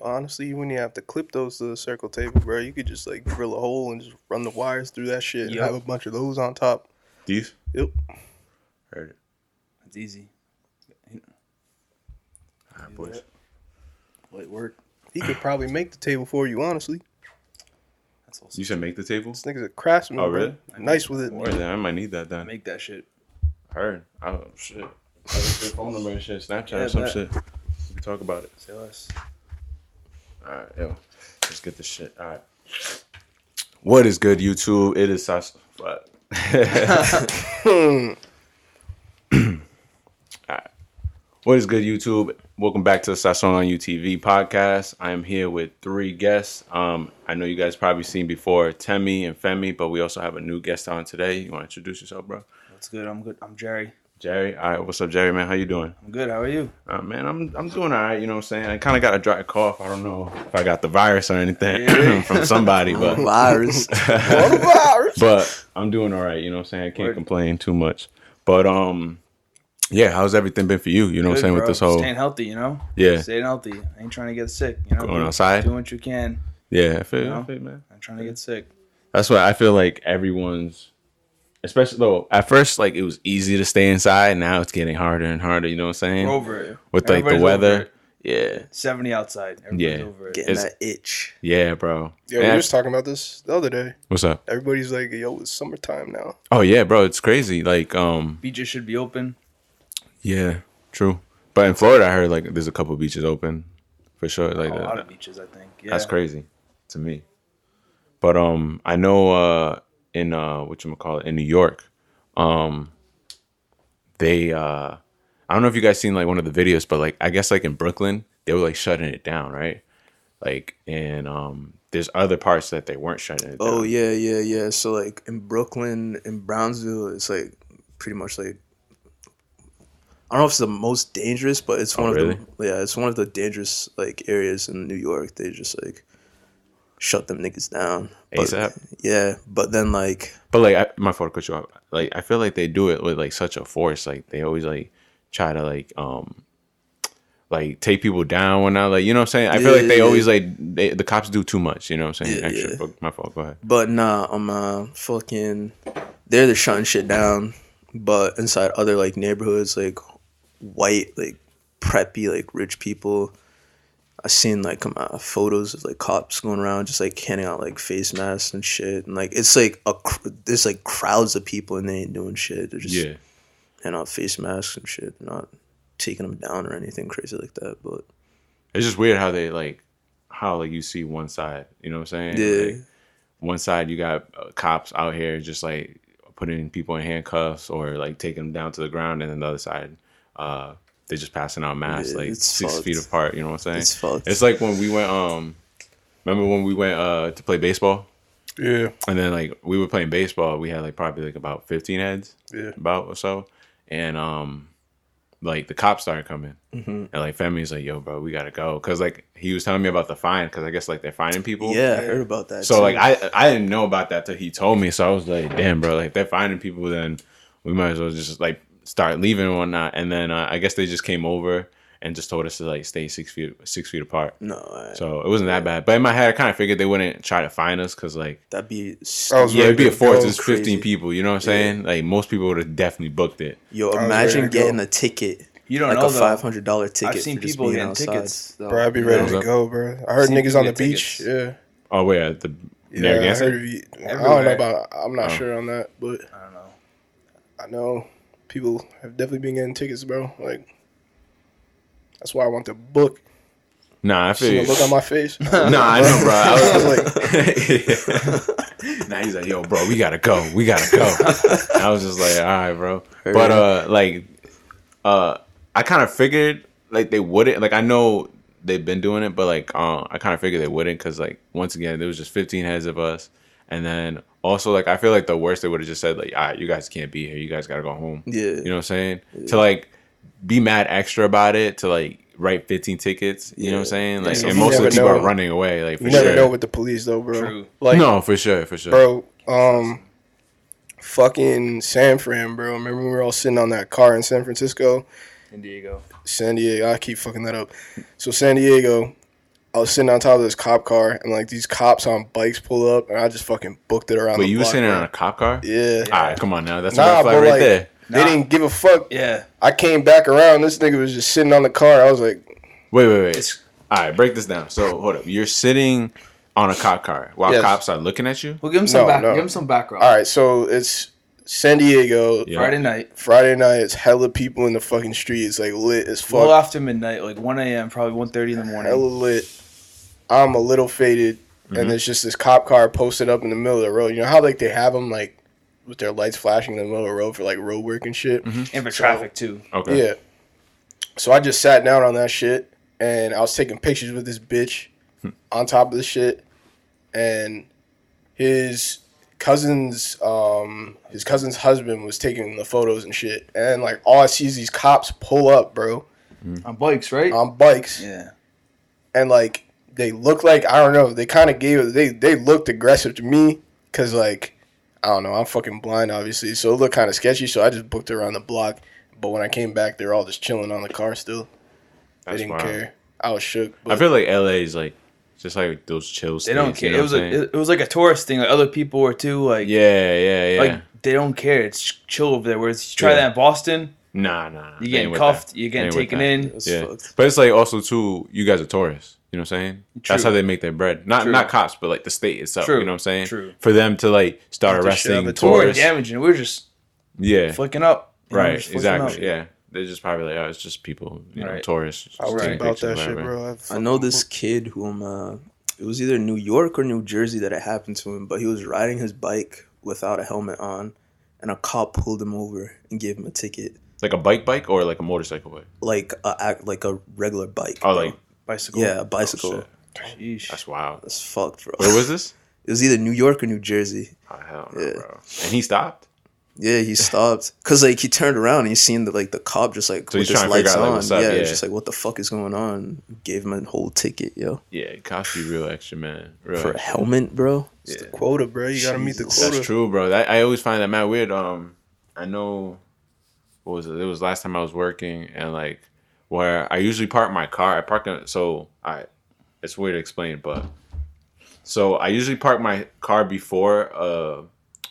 honestly, when you wouldn't have to clip those to the circle table, bro. You could just like drill a hole and just run the wires through that shit and Yup. have a bunch of those on top. These? Yep. Heard it. It's easy. All right, boys. Will it work? He could probably make the table for you, honestly. That's also You should make the table? This nigga's a craftsman. Oh, bro. really? Nice with it. Or then I might need that then. make that shit. Heard. Oh shit. I got your phone number and shit. Snapchat Yeah, or some bet. shit. We can talk about it. Say less. All right, yo. Let's get this shit. All right. What is good, YouTube? It is Sas. What? Alright. What is good, YouTube? Welcome back to the Sasson on UTV podcast. I am here with three guests. Um, I know you guys probably seen before Temi and Femi, but we also have a new guest on today. You want to introduce yourself, bro? What's good? I'm good. I'm Jerry. Jerry. All right, what's up, Jerry? Man, how you doing? I'm good. How are you? Uh, man, I'm I'm doing all right. You know what I'm saying? I kind of got a dry cough. I don't know if I got the virus or anything Yeah. from somebody, but virus. virus. but I'm doing all right. You know what I'm saying? I can't Word. complain too much. But um, yeah, how's everything been for you? You know what I'm Good, saying with this whole staying healthy, you know. yeah Staying healthy. I ain't trying to get sick. You know. Going outside? Doing what you can. yeah. I feel, You I know? feel man. I'm trying to get sick. That's why I feel like everyone's, especially though at first like it was easy to stay inside. Now it's getting harder and harder. You know what I'm saying? We're over it. with like the Everybody's over we're. Yeah, 70 outside. Everybody's Yeah. over it. Getting It's- that itch. yeah, bro. Yeah, we And- were just talking about this the other day. what's up? Everybody's like, "Yo, it's summertime now." Oh yeah, bro. It's crazy. Like um, Beaches should be open. yeah, true. But in Florida, I heard like there's a couple beaches open for sure. Like a that. lot of beaches, I think. Yeah. That's crazy to me. But um I know uh in uh what you call it in New York, um they uh I don't know if you guys seen like one of the videos, but like I guess like in Brooklyn, they were like shutting it down, right? Like and um there's other parts that they weren't shutting it down. Oh yeah, yeah, yeah. So like in Brooklyn, in Brownsville, it's like pretty much like I don't know if it's the most dangerous, but it's Oh, one really? of the yeah, it's one of the dangerous like areas in New York. They just like shut them niggas down. But, ASAP? Yeah, but then like But like I, my fault cut you off. Like I feel like they do it with like such a force. Like they always like try to like um like take people down when I like you know what I'm saying. I feel like they yeah, always yeah. like they, the cops do too much. You know what I'm saying? Yeah, Extra. yeah. But my fault. Go ahead. But nah, I'm uh fucking they're the shutting shit down. But inside other like neighborhoods, like white, like preppy, like rich people, I seen like um, uh, photos of like cops going around just like handing out like face masks and shit, and like it's like a cr- there's like crowds of people and they ain't doing shit. They're just Yeah. handing out face masks and shit. They're not taking them down or anything crazy like that. But It's just weird how they like how like you see one side. You know what I'm saying? Yeah. Like, one side you got uh, cops out here just like putting people in handcuffs or like taking them down to the ground, and then the other side, uh, they're just passing out masks Yeah, like six fucked. feet apart. You know what I'm saying? It's fucked. It's like when we went. Um, remember when we went uh to play baseball? Yeah, And then like we were playing baseball, we had like probably like about fifteen heads, Yeah. about or so, and um, like the cops started coming, Mm-hmm. and like Femi's like, "Yo, bro, we gotta go," because like he was telling me about the fine, because I guess like they're finding people. yeah, I heard about that. So too. like I I didn't know about that till he told me, so I was like, "Damn, bro, like if they're finding people, then we might as well just like start leaving and whatnot." And then uh, I guess they just came over and just told us to like stay six feet six feet apart. no, I, So it wasn't that bad. But in my head, I kind of figured they wouldn't try to find us because like that'd be yeah, ready it'd be a to force. It's 15 people. You know what I'm saying? Like most people would have definitely booked it. Yo, imagine getting go. a ticket, You don't like know a five hundred dollar ticket. I've seen for just people being getting outside. tickets. Though. bro, I'd be ready What's to go, bro. I heard niggas on the beach. tickets. Yeah, Oh wait, at the yeah. I, heard you, I don't know about. I'm not Oh. sure on that, but I don't know. I know people have definitely been getting tickets, bro. Like that's why I want the book. Nah, I See feel you. look on my face. Nah, I know, bro. I I was was like, nah, he's like, yo, bro, we gotta go, we gotta go. And I was just like, all right, bro. But uh, like, uh, I kind of figured like they wouldn't. Like, I know they've been doing it, but like, uh, I kind of figured they wouldn't because like once again, there was just 15 heads of us, and then also like I feel like the worst they would have just said like, all right, you guys can't be here, you guys gotta go home. Yeah. You know what I'm saying? To like be mad extra about it, to like write 15 tickets. You know what I'm saying? Like, so and most of the people know. are running away. Like, for you never sure. know with the police though, bro. True. Like, no, for sure, for sure. bro, um, fucking San Fran, bro. Remember when we were all sitting on that car in San Francisco? In Diego. San Diego. I keep fucking that up. So San Diego, I was sitting on top of this cop car, and like these cops on bikes pull up, and I just fucking booked it around. Wait, the you were sitting bro. on a cop car? Yeah. All right, come on now. That's a Nah, red flag but right like there. they Nah. didn't give a fuck. Yeah. I came back around. This nigga was just sitting on the car. I was like, Wait, wait, wait. It's- All right, break this down. So hold up. You're sitting on a cop car while Yes. cops are looking at you. Well, give him some No, back. no. Give him some background. all right, so it's San Diego. Yeah. Friday night, Friday night, it's hella people in the fucking street. It's like lit as fuck. well after midnight, like 1 a.m., probably 1.30 in the morning. hella lit. I'm a little faded, Mm-hmm. and there's just this cop car posted up in the middle of the road. You know how like they have them like with their lights flashing in the middle of the road for like road work and shit. And for So- traffic too. Okay. Yeah. So I just sat down on that shit, and I was taking pictures with this bitch on top of the shit, and his cousin's um his cousin's husband was taking the photos and shit, and like all I see is these cops pull up, bro, On bikes, right? on bikes. yeah. and like they look like I don't know. They kind of gave they they looked aggressive to me because like I don't know. I'm fucking blind, obviously, so it looked kind of sketchy. So I just booked around the block. But when I came back, they're all just chilling on the car still. They didn't wild. care. I was shook. But I feel like LA is like just like those chill They states. don't care. You know it was what a, I'm saying? it, it was like a tourist thing. Like other people were too. Like yeah, yeah, yeah. like they don't care. It's chill over there. Whereas you try Yeah. that in Boston, nah, nah. nah. you're getting cuffed. You're getting taken in. It's Yeah, fucked. but it's like also too. You guys are tourists. You know what I'm saying? That's how they make their bread. Not True. not cops, but like the state itself. True. You know what I'm saying? True. For them to like start Get the shit out arresting of it. We weren't tourists. damaging. We were just Yeah. flicking up. you know, Right. just flicking up. Exactly. Yeah. They're just probably like, oh, it's just people, you know, tourists. just I was about that shit, bro. I know this kid whom uh, it was either New York or New Jersey that it happened to him, but he was riding his bike without a helmet on, and a cop pulled him over and gave him a ticket, Like a bike bike or like a motorcycle bike? like a act like a regular bike. Oh, bro. like Bicycle. yeah, a bicycle. shit. Sheesh. that's wild. That's fucked, bro. Where was this? It was either New York or New Jersey. Oh hell no, Yeah. bro. And he stopped. Yeah, he stopped because like he turned around and he seen the like the cop just like So with his trying to figure lights out, on. what's up, yeah, yeah. it's just like what the fuck is going on? Gave him a whole ticket, yo, Yeah, it cost you real extra, man. Real for a helmet, bro. It's the quota, bro. You gotta meet the quota. That's true, bro. That, I always find that mad weird. Um, I know. What was it? It was last time I was working, and like where I usually park my car. I park in, so I. It's weird to explain, but so I usually park my car before uh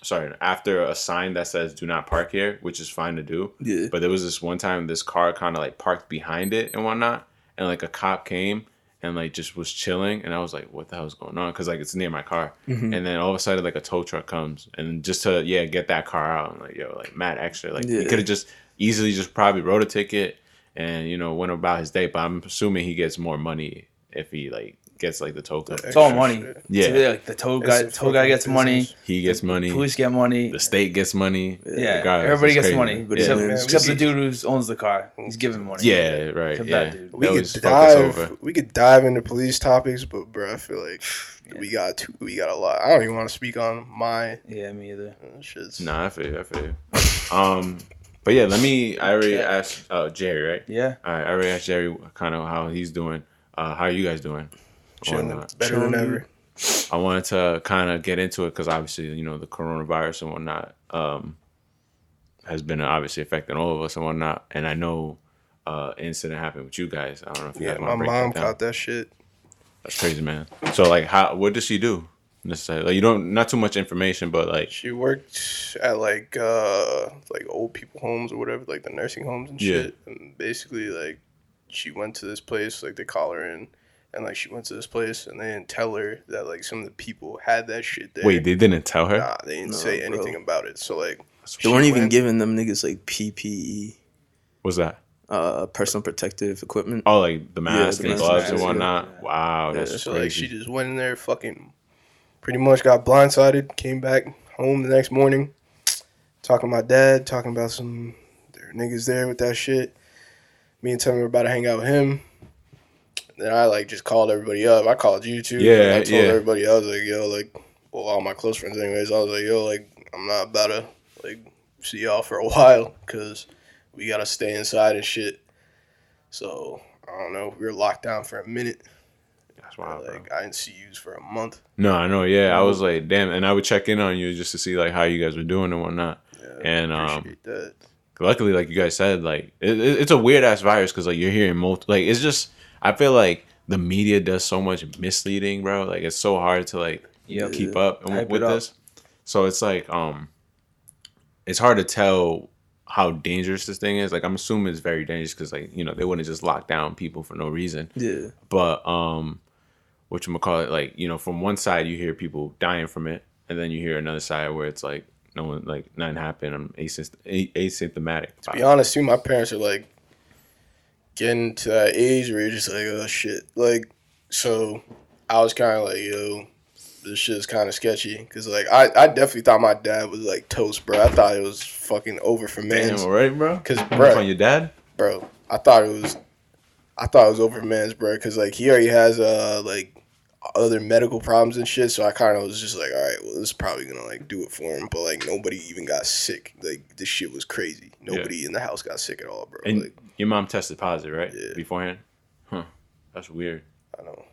sorry after a sign that says "Do not park here," which is fine to do. Yeah. But there was this one time this car kind of like parked behind it and whatnot, and like a cop came and like just was chilling, and I was like, "What the hell's going on?" Because like it's near my car, Mm-hmm. and then all of a sudden like a tow truck comes, and just to yeah get that car out, I'm like, "Yo, like mad extra." Like he Yeah. could have just easily just probably wrote a ticket and you know went about his day, but I'm assuming he gets more money if he like gets like the tow company. It's all money. Yeah. It's really, like the tow guy, It's tow guy fucking gets money. He gets money. Police get money. The state gets money. Yeah, Regardless, everybody gets crazy. money Everybody except, wins. except the dude who owns the car. He's giving money. Yeah, right. Except Yeah, that dude. We That could was fuck us over. dive. We could dive into police topics, but bro, I feel like we got too, we got a lot. I don't even want to speak on my Yeah, me either. uh, shits. Nah, I feel you. I feel you. Um, but yeah, let me. I already Yeah. asked uh, Jerry, right? Yeah. All right, I already asked Jerry kind of how he's doing. Uh, how are you guys doing? Chilling, not? better Chilling, than ever. I wanted to kind of get into it because obviously, you know, the coronavirus and whatnot um, has been obviously affecting all of us and whatnot. And I know uh, incident happened with you guys. I don't know if you Yeah, guys my want to break mom that down. caught that shit. That's crazy, man. So like, how? What does she do? Necessarily, like you don't not too much information, but like, She worked at like uh like old people homes or whatever, like the nursing homes and Yeah. shit. And basically like she went to this place, like they call her in and like she went to this place and they didn't tell her that like some of the people had that shit there. wait, they didn't tell her. Nah, they didn't No, say bro. anything about it. So like They weren't even went- giving them niggas like PPE, What's that? uh, personal protective equipment. Oh, like the mask the and mask, gloves mask, and yeah. whatnot. Wow, that's so crazy. like she just went in there fucking pretty much got blindsided, came back home the next morning, talking to my dad, talking about some there niggas there with that shit. Me and Tim were about to hang out with him. Then I like just called everybody up. I called you too. Yeah, I told yeah. everybody I was like, yo, like well all my close friends anyways, I was like, yo, like I'm not about to like see y'all for a while because we gotta stay inside and shit. So I don't know. We were locked down for a minute. That's wild, bro. Like I didn't see you for a month. No, I know. Yeah, I was like, damn, and I would check in on you just to see like how you guys were doing and whatnot. Yeah, And, um, appreciate that. luckily, like you guys said, like it, it- it's a weird ass virus because like you're hearing multi. Like it's just, I feel like the media does so much misleading, bro. Like it's so hard to like Yep. keep up Hype it with up. this. So it's like um, it's hard to tell how dangerous this thing is. Like I'm assuming it's very dangerous because like you know they wouldn't just lock down people for no reason. Yeah. But um, what you call it? Like you know, from one side you hear people dying from it, and then you hear another side where it's like no one like nothing happened. I'm asymptomatic. To be honest, too, my parents are like getting to that age where you're just like, oh shit. Like, so I was kind of like, yo, this shit is kind of sketchy. Because, like, I, I definitely thought my dad was like toast, bro. I thought it was fucking over for Damn, right bro because bruh. on your dad? Bro, I thought it was. I thought it was over for men's, bro. Because, like, he already has, uh, like, other medical problems and shit. So I kind of was just like, all right, well, this is probably gonna like do it for him. But like nobody even got sick. Like this shit was crazy. Nobody in the house got sick at all, bro. And like your mom tested positive, right? Yeah. Beforehand? Huh. That's weird. I know.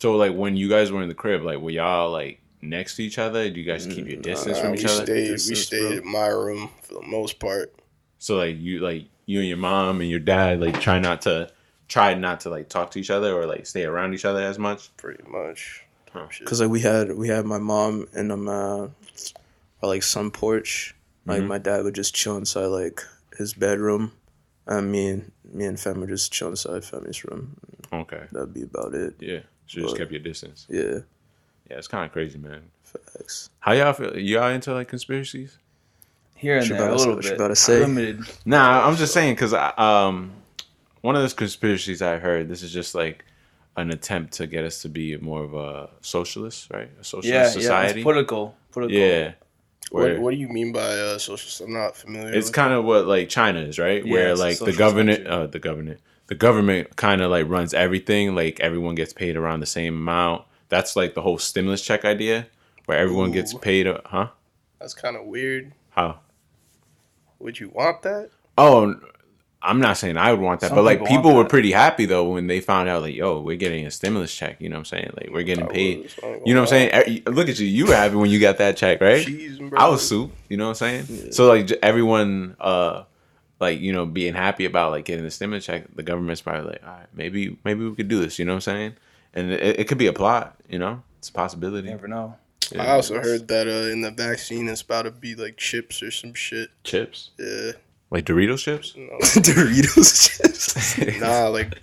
So like when you guys were in the crib, like were y'all like next to each other? Do you guys keep your mm, distance Nah, from we each other? stayed. we stayed bro. in my room for the most part. So like you like you and your mom and your dad like try not to try not to like talk to each other or like stay around each other as much. Pretty much. Cause like we had we had my mom and um uh, or like some porch. Like Mhm. my dad would just chill inside like his bedroom, and me and me and fam would just chill inside family's room. Okay. That'd be about it. Yeah. So you just But- kept your distance. Yeah, Yeah, it's kind of crazy, man. facts. How y'all feel? Y'all into like conspiracies? Here and She there, a about to- little bit. about to say. Limited. Nah, I'm just saying because um, one of those conspiracies I heard. This is just like an attempt to get us to be more of a socialist, right? A socialist Yeah, yeah. society. It's political. Political. yeah. Where- What, what do you mean by uh, social? I'm not familiar. it's kind of what like China is, right? Yeah, Where like the government, uh, the government, the government kind of like runs everything. Like everyone gets paid around the same amount. That's like the whole stimulus check idea, where everyone gets paid. uh, Huh? That's kind of weird. How? Would you want that? Oh, I'm not saying I would want that, Some but like people people were that. pretty happy though when they found out like, yo, we're getting a stimulus check. You know what I'm saying? Like we're getting I paid. was, You know what I'm gonna saying? Look at you. You were happy when you got that check, right? Jeez. I was soup. You know what I'm saying? So like everyone, uh, like you know, being happy about like getting the stimulus check. The government's probably like, all right, maybe maybe we could do this. You know what I'm saying? And it, it could be a plot. You know, it's a possibility. You never know. Yeah. I also heard that uh, in the vaccine it's about to be like chips or some shit. chips, Yeah. Like Doritos chips. No. Doritos chips. nah, like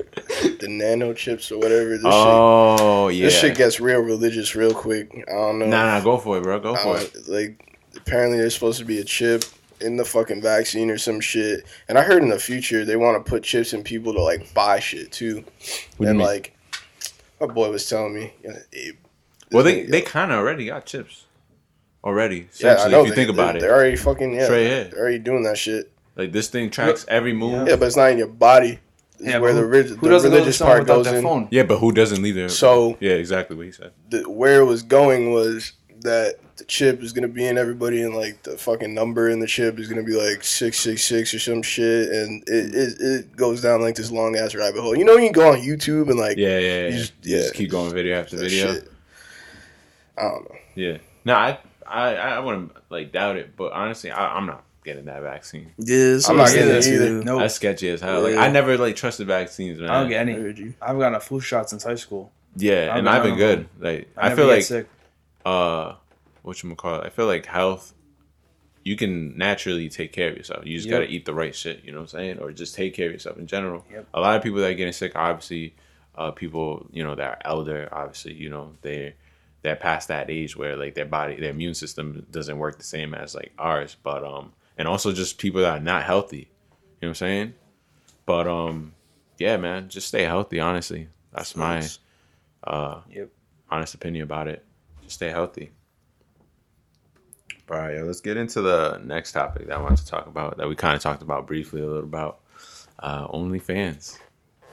the nano chips or whatever. This oh shit. yeah. This shit gets real religious real quick. I don't know. nah, nah, go for it, bro. Go for uh, it. Like apparently there's supposed to be a chip in the fucking vaccine or some shit. And I heard in the future they want to put chips in people to like buy shit too. What and like my boy was telling me. Well, they they kind of already got chips already. yeah, I know if you they- think about they, it, They're already fucking yeah. Straight ahead. They're already doing that shit. Like this thing tracks every move. Yeah, but it's not in your body. It's Yeah, where but the, who, relig- who the doesn't go to religious someone part goes in. phone? Yeah, but who doesn't leave their? So yeah, exactly what he said. the, where it was going was that the chip is gonna be in everybody, and like the fucking number in the chip is gonna be like six six six or some shit, and it, it, it goes down like this long ass rabbit hole. You know, you can go on YouTube and like Yeah, yeah, yeah. You You just- just, you just keep going video after video. shit. I don't know. Yeah. No, I, I, I wouldn't like doubt it, but honestly, I, I'm not getting that vaccine. Yeah, I'm not getting it either. Nope. That's sketchy as hell. Like Yeah. I never like trusted vaccines, man. I don't get any. I've gotten a flu shot since high school. yeah, I've and I've been on good. Like I, I, feel like sick. uh, what you call it? I feel like health. You can naturally take care of yourself. You just Yep. gotta eat the right shit. You know what I'm saying? Or just take care of yourself in general. Yep. A lot of people that are getting sick, obviously, uh, people you know that are elder, obviously, you know they they're past that age where like their body, their immune system doesn't work the same as like ours. But um, and also just people that are not healthy. You know what I'm saying? But um, yeah, man, just stay healthy. Honestly, that's my uh Yep. honest opinion about it. Just stay healthy. All right, yo, let's get into the next topic that I wanted to talk about that we kind of talked about briefly a little about uh, OnlyFans.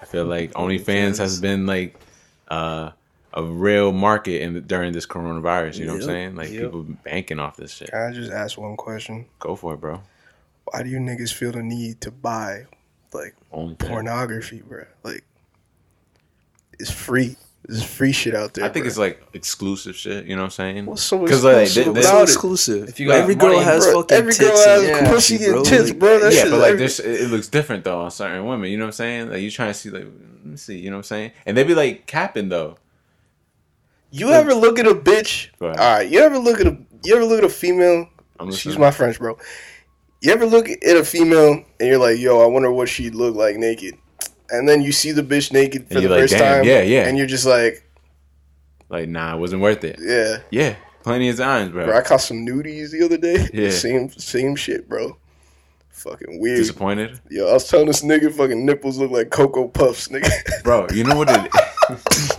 I feel like OnlyFans has been like uh, a real market in during this coronavirus. You know what I'm saying? Like yep. people banking off this shit. Can I just ask one question? Go for it, bro. Why do you niggas feel the need to buy like OnlyFans. pornography, bro? Like it's free. There's free shit out there. I think bro. it's like exclusive shit. You know what I'm saying? What's so 'Cause, like, exclusive they- they- It's so exclusive. If you got every girl money, has Bro, fucking every tits girl has and pussy bro. and tits, bro. That yeah, shit but like every- this, it it looks different though on certain women. You know what I'm saying? Like you trying to see like, let me see. You know what I'm saying? And they be like capping though. You ever look at a bitch? All right, you ever look at a you ever look at a female? Excuse my French, bro. You ever look at a female and you're like, "Yo, I wonder what she'd look like naked," and then you see the bitch naked for the like, first time, yeah, yeah." and you're just like, Like nah, it wasn't worth it. "Yeah, Yeah, plenty of times, bro. bro." I caught some nudies the other day. Yeah. same same shit, bro. Fucking weird. Disappointed, Yo, I was telling this nigga, fucking nipples look like cocoa puffs, nigga. bro. You know what it?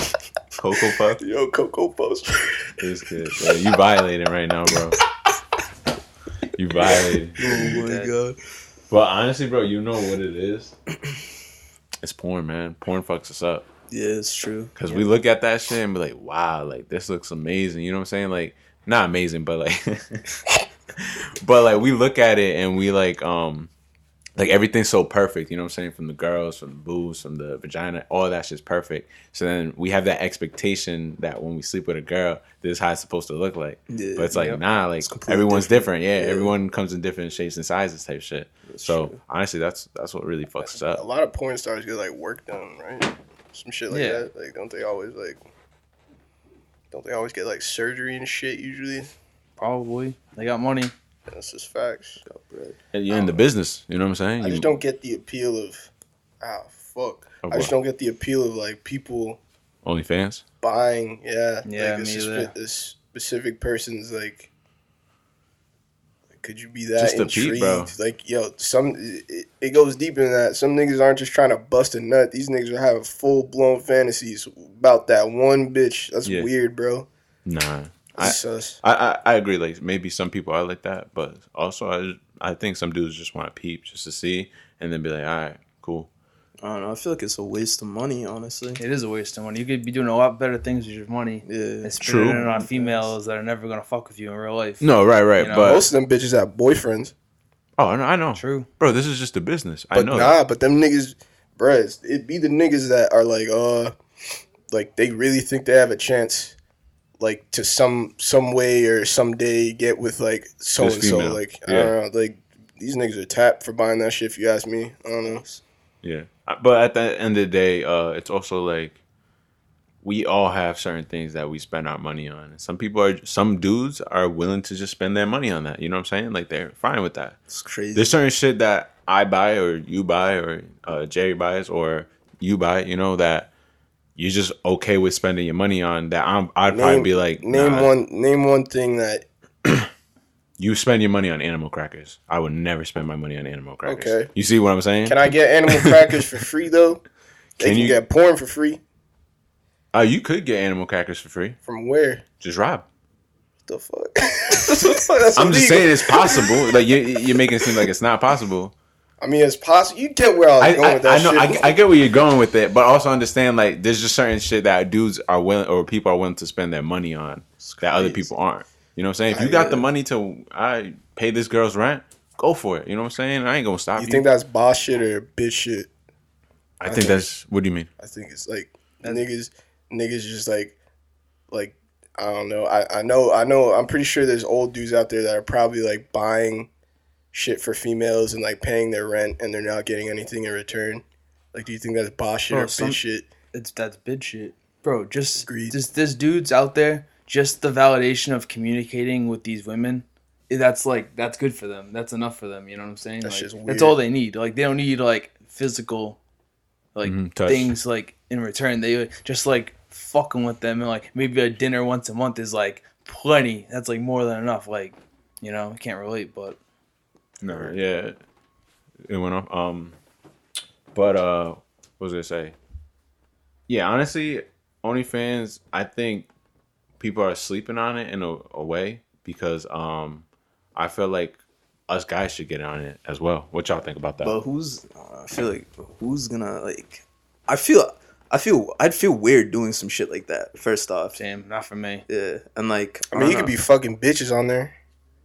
Cocoa Puff Yo, cocoa puffs. is good. Bro. You violating right now, bro. You violating. Oh my god. But honestly, bro, you know what it is? It's porn, man. Porn fucks us up. Yeah, it's true. Cause we look at that shit and be like, wow, like this looks amazing. You know what I'm saying? Like, not amazing, but like, but like we look at it and we like, um, like everything's so perfect. You know what I'm saying? From the girls, from the boobs, from the vagina, all that shit's perfect. So then we have that expectation that when we sleep with a girl, this is how it's supposed to look like. Yeah, but it's like, yep. nah, like everyone's different. different. Yeah, Yeah. everyone comes in different shapes and sizes, type shit. so honestly, that's that's what really fucks us up. a lot of porn stars get like work done, right? Some shit like Yeah. that. Like, don't they always like? Don't they always get like surgery and shit? Usually, Probably. They got money. That's just facts. And You're in the business. You know what I'm saying? I You- just don't get the appeal of, ah, fuck. Of I just what? don't get the appeal of like people OnlyFans. buying, yeah, Yeah, like, me a, either. suspe- a specific person's like. Could you be that Just a peep, intrigued? bro. Like, yo, some it, it goes deeper than that. Some niggas aren't just trying to bust a nut. These niggas are having full blown fantasies about that one bitch. That's Yeah. weird, bro. Nah. I, sus. I, I, I agree. Like maybe some people are like that, but also I I think some dudes just want to peep just to see and then be like, all right, cool. I don't know. I feel like it's a waste of money, honestly. It is a waste of money. You could be doing a lot better things with your money. Yeah. And True. it on females that are never gonna fuck with you in real life. No, right, right, You know, but Most of them bitches have boyfriends. oh, I know, I know, True. bro. This is just a business. I But know. nah, but them niggas, bruh, it be the niggas that are like, uh, like they really think they have a chance, like to some some way or someday get with like so and so. Like I don't know, like these niggas are tapped for buying that shit. If you ask me, I don't know. Yeah, but at the end of the day, uh, it's also like we all have certain things that we spend our money on. Some people are, some dudes are willing to just spend their money on that. You know what I'm saying? Like they're fine with that. It's crazy. there's certain shit that I buy or you buy or uh, Jerry buys or you buy, you know, that you're just okay with spending your money on that I'm, I'd probably be like, Name nah, one. Name one thing that. you spend your money on animal crackers. I would never spend my money on animal crackers. Okay. You see what I'm saying? Can I get animal crackers for free though? They Can can, you- get porn for free. uh, you could get animal crackers for free. From where? Just rob. The fuck? I'm just saying it's possible. like you, you're making it seem like it's not possible. I mean, it's possible. You get where I was I, going I, with that I know shit. I, I get where you're going with it, but also understand like there's just certain shit that dudes are willing or people are willing to spend their money on that other people aren't. You know what I'm saying? If I you got the it. money to I pay this girl's rent, go for it. You know what I'm saying? I ain't gonna stop you. you think that's boss shit or bitch shit? I think that's what do you mean? I think it's like niggas, niggas just like, like I don't know. I, I know I know. I'm pretty sure there's old dudes out there that are probably like buying shit for females and like paying their rent and they're not getting anything in return. Like, do you think that's boss shit Bro, or some- bitch shit? It's that's bid shit, bro. Just Agreed. just this dudes out there. Just the validation of communicating with these women. eh, That's like that's good for them. That's enough for them. You know what I'm saying? That's Like, just That's all they need. Like they don't need like physical, like Mhm, touch. things like in return. They just like fucking with them and like maybe a dinner once a month is like plenty. That's like more than enough. Like you know, I can't relate, but No, yeah, it went off. Um, but uh, what was I gonna say? Yeah, honestly, OnlyFans. I think people are sleeping on it in a, a way because um, I feel like us guys should get on it as well. What y'all think about that? But who's? I feel like who's gonna like? I feel. I feel. I'd feel weird doing some shit like that. First off, damn, not for me. yeah, and like I mean, you could be fucking bitches on there,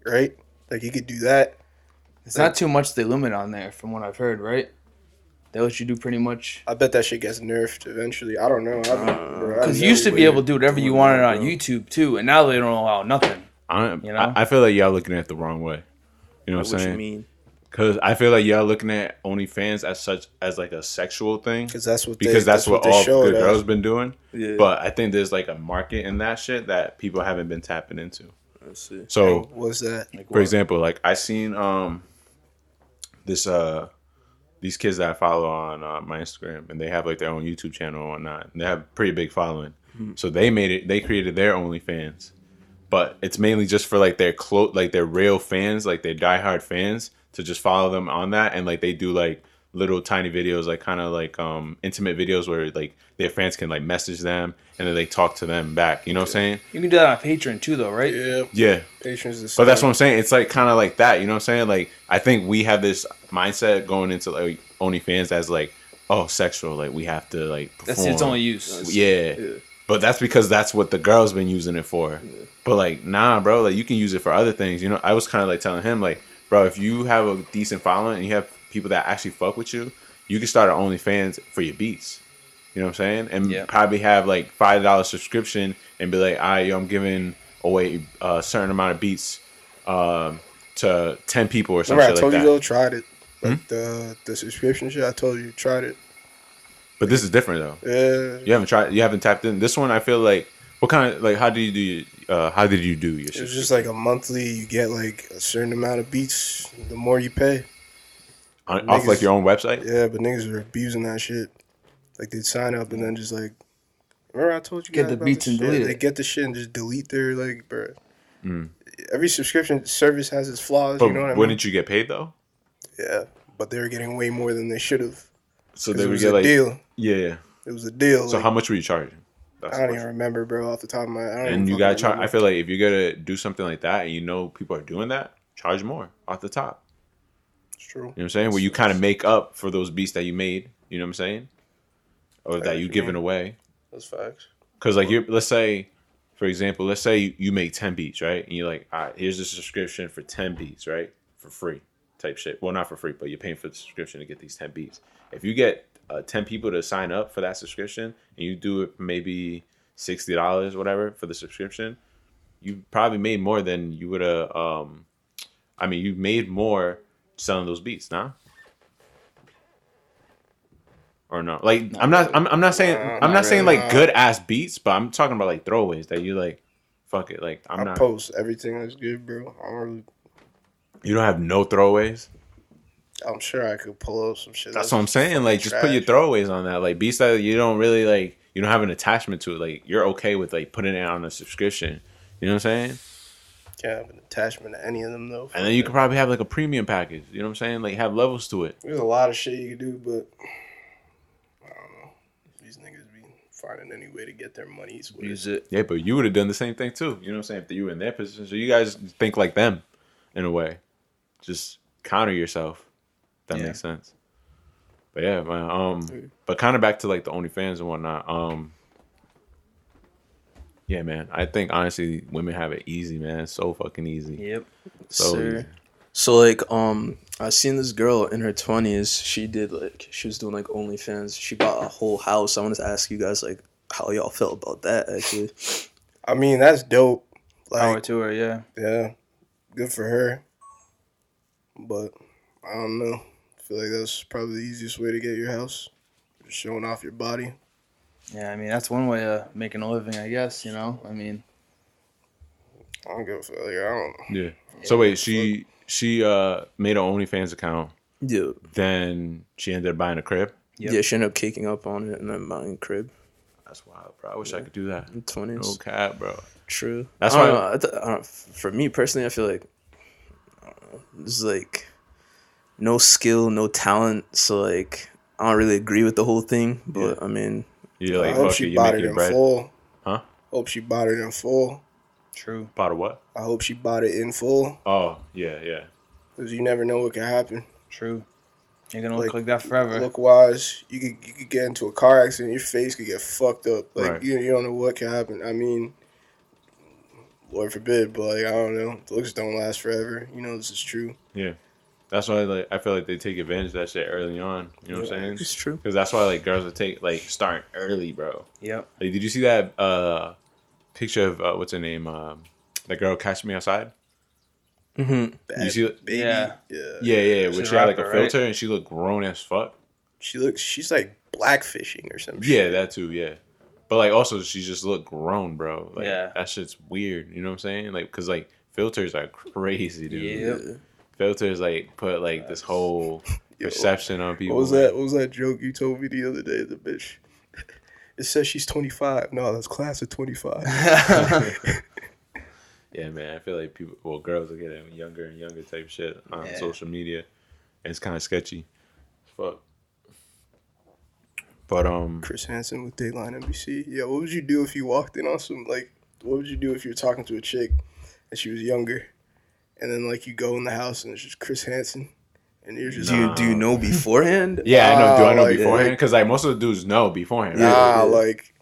right? Like, you could do that. It's not too much they limit on there, from what I've heard. Right? They let you do pretty much. I bet that shit gets nerfed eventually. I don't know. Because you used to be able to do whatever you wanted on YouTube too, and now they don't allow nothing. I, You know? I, I feel like y'all looking at it the wrong way. You know what, What I'm saying? you saying? mean? Because I feel like y'all looking at OnlyFans as such as like a sexual thing. because that's what they, Because that's, what, they all good us. girls been doing. Yeah. But I think there's like a market in that shit that people haven't been tapping into. Let's see. So What's that? Like, for what? example, like I seen um this uh these kids that I follow on uh, my Instagram and they have like their own YouTube channel and whatnot. And they have a pretty big following. So they made it they created their OnlyFans. But it's mainly just for like their clo- like their real fans, like their diehard fans, to just follow them on that and like they do like little tiny videos, like kind of like um intimate videos where like their fans can like message them and then they talk to them back. You know what I'm saying? You can do that on Patreon too, though, right? Yeah, Yeah. patience is. But that's what I'm saying. It's like kind of like that. You know what I'm saying? Like I think we have this mindset going into like OnlyFans as like, oh, sexual. Like we have to like. Perform. That's its only use. Yeah. Yeah. But that's because that's what the girls been using it for. But like, nah, bro. Like you can use it for other things. You know, I was kind of like telling him like, bro, if you have a decent following and you have people that actually fuck with you, you can start an OnlyFans for your beats. You know what I'm saying? And Yeah. probably have like five dollar subscription and be like, all right, yo, I'm giving away a certain amount of beats um, to ten people or something Remember, I like told that. Hmm? you though, tried it. Like the the subscription shit. I told you, tried it. but this is different though. Yeah, You haven't tried. You haven't tapped in. This one, I feel like. What kind of like? How do you do? your- Uh, how did you do your? it was just like a monthly. You get like a certain amount of beats. The more you pay. On, off like your own website? Yeah, but niggas are abusing that shit. Like they'd sign up and then just like, remember I told you Get guys the about beats this and shit? delete it. They get the shit and just delete their like, bro. Mm. Every subscription service has its flaws. But you know what I mean? wouldn't you get paid though? Yeah, but they were getting way more than they should have. So they would was get a like deal. yeah, yeah. It was a deal. So like, how much were you charging? That's I don't even question. remember, bro, off the top of my. I don't And you gotta charge. I feel like if you're gonna do something like that and you know people are doing that, charge more off the top. It's true. You know what I'm saying? Where you kind of make up for those beats that you made. You know what I'm saying? Or that you you giving away. That's facts. Because like you, let's say, for example, let's say you make ten beats, right? And you're like, all right, here's a subscription for ten beats, right, for free, type shit. Well, not for free, but you're paying for the subscription to get these ten beats. If you get uh, ten people to sign up for that subscription, and you do it maybe sixty dollars, whatever, for the subscription, you probably made more than you would have. Um, I mean, you made more selling those beats, nah? Or no? Like, I'm not. I'm, I'm not saying. I'm not saying like good ass beats, but I'm talking about like throwaways that you like. Fuck it, like I'm I not. post everything that's good, bro. I don't really, You don't have no throwaways. I'm sure I could pull up some shit. That's what I'm saying. Like, just put your trash. throwaways on that. Like beats that you don't really like. You don't have an attachment to it. Like you're okay with like putting it on a subscription. You know what I'm saying? Can't have an attachment to any of them though. And then you could probably have like a premium package. You know what I'm saying? Like have levels to it. There's a lot of shit you can do, but I don't know. These niggas be finding any way to get their monies. With Use it. it. Yeah, but you would have done the same thing too. You know what I'm saying? If you were in their position, so you guys think like them, in a way. Just counter yourself. That Yeah. makes sense. But yeah, man. Um, but kind of back to like the OnlyFans and whatnot. Um, yeah, man. I think honestly, women have it easy, man. So fucking easy. Yep. So Sir. easy. So like um I seen this girl in her twenties, she did like she was doing like OnlyFans. She bought a whole house. I wanted to ask you guys like how y'all felt about that actually. I mean, that's dope. Power to her, yeah. yeah, good for her. But I don't know. I feel like that's probably the easiest way to get your house. Just showing off your body. Yeah, I mean that's one way of making a living, I guess. You know, I mean, I don't give a fuck. Like, I don't. Yeah. So wait, she she uh made an OnlyFans account. Yeah. Then she ended up buying a crib. Yep. Yeah, she ended up kicking up on it and then buying a crib. That's wild, bro. I wish I could do that. Twenties. No cap, bro. True. That's I don't why- know, I th- I don't, for me personally, I feel like I don't there's like no skill, no talent. So like I don't really agree with the whole thing. But I mean, You're I hope fuck it, she you bought it in bread. full. Huh? Hope she bought it in full. true. Bought a what? I hope she bought it in full. Oh, yeah, yeah. Because you never know what can happen. True. You're gonna look Like, like that forever. Look wise, you could you could get into a car accident, your face could get fucked up. Like Right. you, you don't know what can happen. I mean, Lord forbid, but like I don't know. Looks don't last forever. You know this is true. Yeah. That's why like I feel like they take advantage of that shit early on. You know what I'm saying? It's true. Because that's why like girls would take like starting early, bro. Yep. Like, did you see that uh picture of uh, what's her name? Um, that girl catch me outside. Bad You see? baby. Yeah. yeah. Yeah, yeah. Where she had like a rapper, right? filter and she looked grown as fuck. She looks. She's like blackfishing or some Yeah, shit. that too. Yeah, but like also she just looked grown, bro. Like, Yeah. that shit's weird. You know what I'm saying? Like, cause like filters are crazy, dude. Yep. Filters like put like this whole Yo, perception on people. What was that? What was that joke you told me the other day? The bitch. It says she's 25. No, that's class of 25. Yeah, man. I feel like people, well, girls are getting younger and younger type shit on Yeah. social media, and it's kind of sketchy. Fuck. But um, Chris Hansen with Dateline NBC. Yeah, what would you do if you walked in on some like? What would you do if you were talking to a chick and she was younger, and then like you go in the house and it's just Chris Hansen, and you're just Do you do you know beforehand? yeah, I know. Do I know like- beforehand? Because like most of the dudes know beforehand. right? nah, yeah. like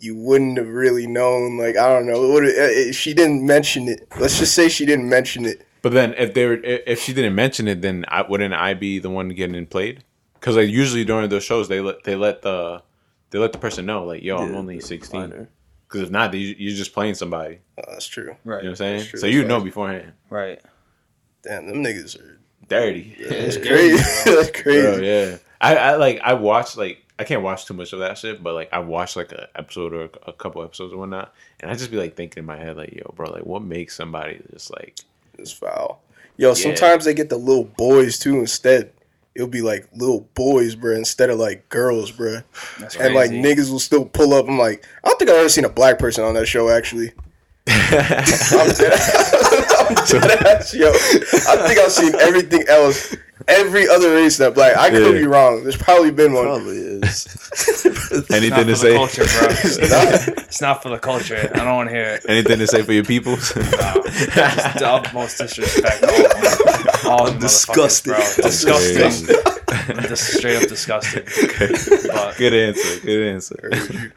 you wouldn't have really known. Like I don't know. What if she didn't mention it? Let's just say she didn't mention it. But then if they were, if if she didn't mention it, then I, wouldn't I be the one getting played? Because like usually during those shows, they let they let the they let the person know like, yo, I'm only sixteen. minor. Because if not, they, you're just playing somebody. Oh, that's true. Right. You know what I'm saying? True, So you that's know right. beforehand. Right. Damn, them niggas are. Dirty. That's crazy. that's crazy. Bro, yeah. I, I like I watched like I can't watch too much of that shit, but like I watched like an episode or a couple episodes or whatnot, and I just be like thinking in my head like, yo, bro, like what makes somebody just like It's foul. Yo, sometimes they get the little boys too instead. It'll be like little boys, bro, instead of like girls, bro. That's And like niggas will still pull up. I'm like, I don't think I've ever seen a black person on that show actually. I'm dead, I'm dead ass, yo. I think I've seen everything else, every other race that black. I could Yeah. be wrong. There's probably been one. Probably is. anything to say? culture, bro. it's not for the culture. I don't want to hear it. anything to say for your peoples? Just the utmost disrespect. To All of them. All of them Disgusting. bro. Disgusting. I'm just straight up disgusted. But good answer. Good answer.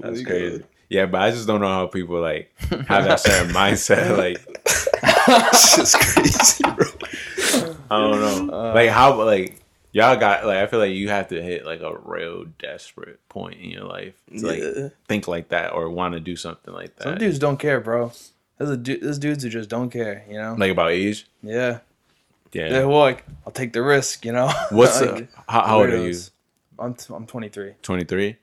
That's crazy. Yeah, but I just don't know how people like have that certain mindset. Like it's just crazy, bro. I don't know. Uh, like how like y'all got like I feel like you have to hit like a real desperate point in your life to like Yeah. think like that or want to do something like that. some dudes don't care, bro. There's, a du- there's dudes who just don't care, you know? like about age. Yeah. Yeah. They're like, I'll take the risk, you know? What's Like, the, how, how old are you? I'm, t- I'm 23. Twenty three.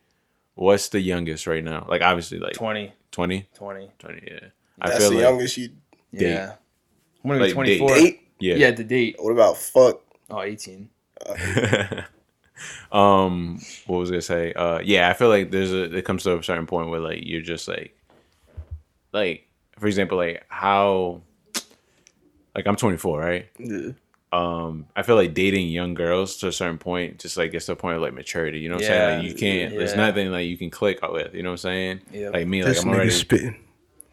What's the youngest right now? Like obviously like 20. 20? 20. 20, yeah. I That's feel the like youngest you Date. Yeah. I'm going to be Like, date. 24. date. yeah. Yeah, the date. What about fuck? Oh, 18. um what was I gonna say? Uh yeah, I feel like there's a it comes to a certain point where like you're just like like for example, like how like I'm 24, right? Yeah. Um I feel like dating young girls to a certain point just like gets to a point of like maturity. You know what I'm saying? Like you can't there's nothing like you can click with, you know what I'm saying? Yeah. Like me, like This I'm already nigga spitting.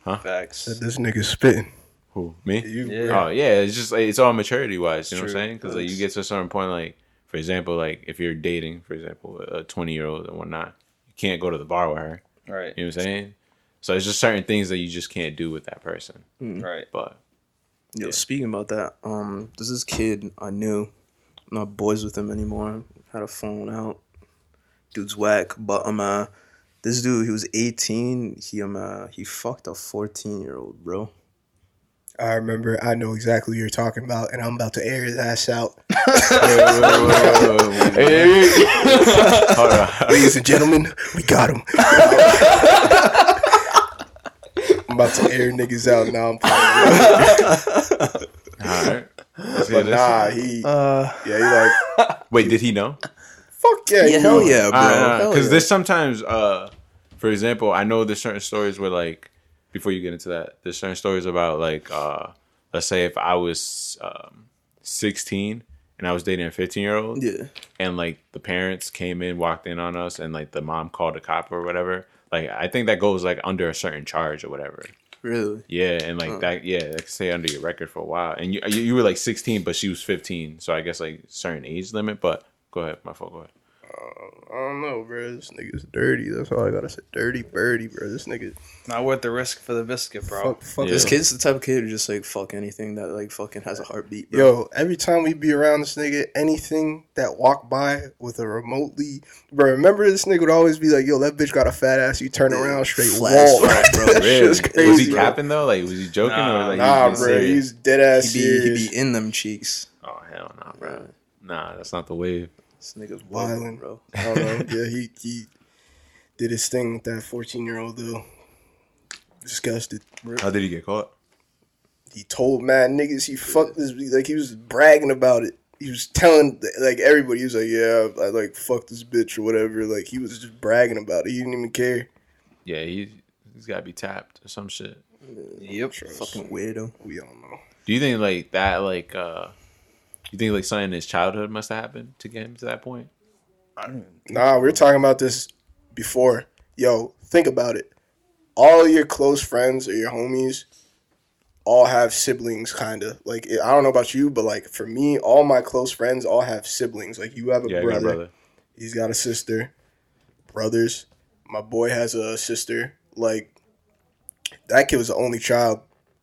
Facts. This nigga spitting. who? Me? You, Yeah. Oh yeah, it's just like, it's all maturity wise. You know what I'm saying? Because like you get to a certain point, like for example, like if you're dating, for example, a 20 year old and whatnot, you can't go to the bar with her. Right. You know what I'm saying? So it's just certain things that you just can't do with that person. Right. But Yo, speaking about that, um, there's this kid I knew. I'm not boys with him anymore. Had a phone out. Dude's whack, but um, uh, this dude he was 18. He um, uh, he fucked a 14 year old, bro. I remember. I know exactly what you're talking about, and I'm about to air his ass out. Ladies and gentlemen, we got him. I'm about to air niggas out now. I'm playing. All right. But nah, he. Uh, Yeah, he like. Wait, did he know? Fuck yeah. Yeah, hell yeah, bro. Hell Because yeah. there's sometimes, uh, for example, I know there's certain stories where like, before you get into that, there's certain stories about like, uh, let's say if I was um, 16 and I was dating a 15 year old, Yeah, and like the parents came in, walked in on us, and like the mom called a cop or whatever. Like I think that goes like under a certain charge or whatever. really. Yeah, and like oh. that, yeah, that could stay under your record for a while. And you, you you were like 16, but she was 15, so I guess like certain age limit. But go ahead, my fault. Go ahead. I don't know, bro. This nigga's dirty. That's all I gotta say. Dirty birdie, bro. This nigga Not worth the risk for the biscuit, bro. fuck, fuck Yeah. This this kid's the type of kid who just like fuck anything that like fucking has a heartbeat. Bro. Yo, every time we be around this nigga, anything that walk by with a remotely, bro. Remember this nigga would always be like, "Yo, that bitch got a fat ass." You turn around straight Flash wall, back, bro. That Really? shit's crazy. was he bro. capping though? Like, was he joking Nah. or like? Nah, he bro. He's dead ass he be he serious. be in them cheeks. Oh hell no, bro. Bro, Nah, that's not the wave. This nigga's Wildin'. wildin', bro. I don't know. Yeah, he he did his thing with that fourteen year old though. Disgusted. How did he get caught? He told mad niggas he fucked this like he was bragging about it. He was telling like everybody. He was like, "Yeah, I like fucked this bitch or whatever." Like he was just bragging about it. He didn't even care. Yeah, he he's got to be tapped or some shit. Yep. Fucking weirdo. We don't know. Do you think like that? Like, uh you think like something in his childhood must have happened to get him to that point? I don't even, Nah, we were talking about this before. Yo, think about it. All your close friends or your homies all have siblings, kind of. Like, I don't know about you, but like for me, all my close friends all have siblings. Like, you have a Yeah, brother, a brother. he's got a sister, brothers. My boy has a sister. Like, that kid was the only child.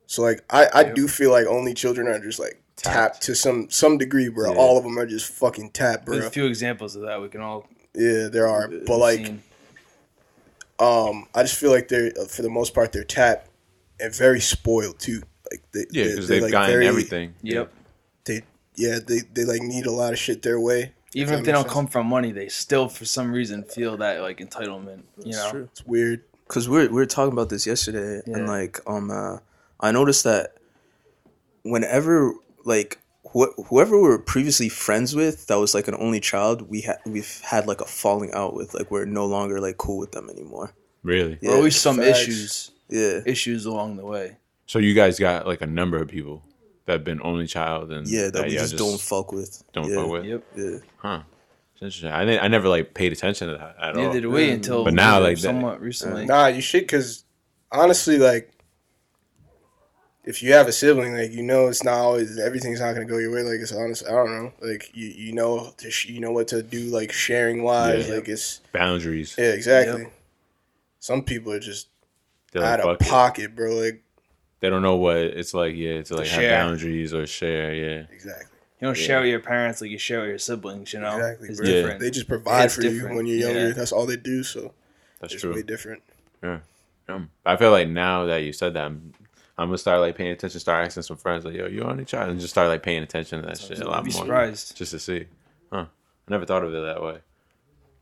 So, like, I, I do feel like only children are just like tapped, Tapped. to some some degree, bro. Yeah. All of them are just fucking tapped, bro. there's a few examples of that we can all Yeah, there are. But like, seen. um, I just feel like they're uh, for the most part they're tapped and very spoiled too. Like they, Yeah, they- because they're, they've like, gotten very- everything. Yep. They yeah they they like need a lot of shit their way. Even that if they don't sense. come from money, they still for some reason feel that like entitlement. You know. It's true. It's weird. Cause we're we were talking about this yesterday, and like um, uh, I noticed that whenever like wh- whoever we were previously friends with that was like an only child, we had we've had like a falling out with. Like we're no longer like cool with them anymore. Really? Yeah. Or always some Facts. issues, Yeah, issues along the way. So you guys got like a number of people that have been only child and yeah, that we y'all just, don't fuck with. don't yeah. fuck with. Yep. Yeah, Huh? It's interesting. I didn't- I never like paid attention to that at all. Neither did we mm. until But now, you know, like, that- somewhat recently. Nah, you should because honestly, like if you have a sibling, like you know, it's not always everything's not gonna go your way. Like it's honest. I don't know. Like you you know to sh- you know what to do. Like sharing wise. Yeah. Like it's Boundaries. yeah exactly. Yep. Some people are just They're out like, of fuck it. pocket, bro. Like They don't know what it's like. Yeah, to like have share. boundaries or share. Yeah. exactly. You don't share with your parents like you share with your siblings. You know, Exactly, it's bro. different. They just provide It's for you when you're younger. yeah. That's all they do. So That's it's true. way different. Yeah. Um, I feel like now that you said that, I'm, I'm gonna start like paying attention. Start asking some friends like, "Yo, you on each child?" And just start like paying attention to that shit a lot You'd be more. surprised. Just to see. Huh? I never thought of it that way.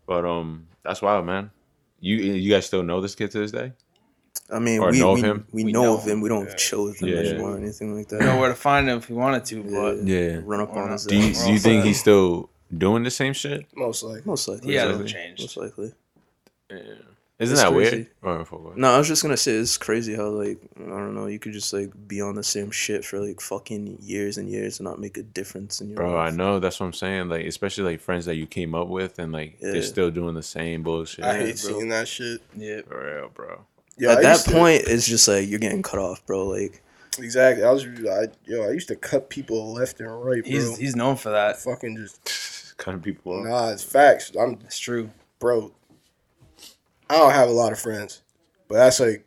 But um, that's wild, man. You you guys still know this kid to this day? I mean, Or we know of we, him? we, We know, know of him. We don't chill with him Yeah, yeah. anymore or anything like that. You know where to find him if you wanted to, but Yeah. Run up on his Do you, do you think he's still doing the same shit? Most likely. Most likely. he so. hasn't changed. Most likely. Isn't It's that crazy. weird? Oh, fuck. No, I was just gonna say it's crazy how like I don't know you could just like be on the same shit for like fucking years and years and not make a difference in your Bro, I know. That's what I'm saying. Like, especially like friends that you came up with, and like Yeah. they're still doing the same bullshit. I hate bro. seeing that shit. Yeah. For real, bro. Yo, At I that used to- point, it's just like you're getting cut off, bro. Like exactly. I was, I, yo, I used to cut people left and right, bro. He's he's known for that. fucking just Cutting people off. nah. It's facts. I'm It's true. bro. I don't have a lot of friends, but that's like.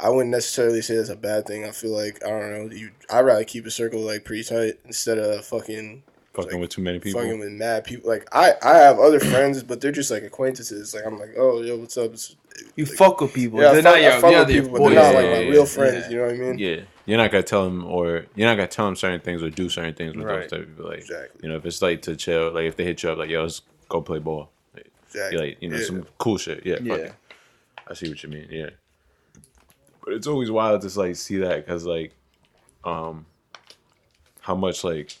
I wouldn't necessarily say that's a bad thing. I feel like I don't know. You, I'd rather keep a circle like pretty tight instead of fucking Fucking like, with too many people. fucking with mad people. Like I, I have other friends, but they're just like acquaintances. Like I'm like, oh yo, what's up? It's, You fuck with people. yeah, they're fuck, not your, I fuck they're with not your people, but they're not like Yeah, my yeah, real yeah. friends. You know what I mean? Yeah, you're not gonna tell them, or you're not gonna tell them certain things or do certain things with Right. those type of people. Like, Exactly. you know, if it's like to chill, like if they hit you up, like, yo, let's go play ball. Like, Exactly. like you know, Yeah. some cool shit. Yeah, Yeah. I see what you mean. Yeah, but it's always wild to like see that because like, um, how much like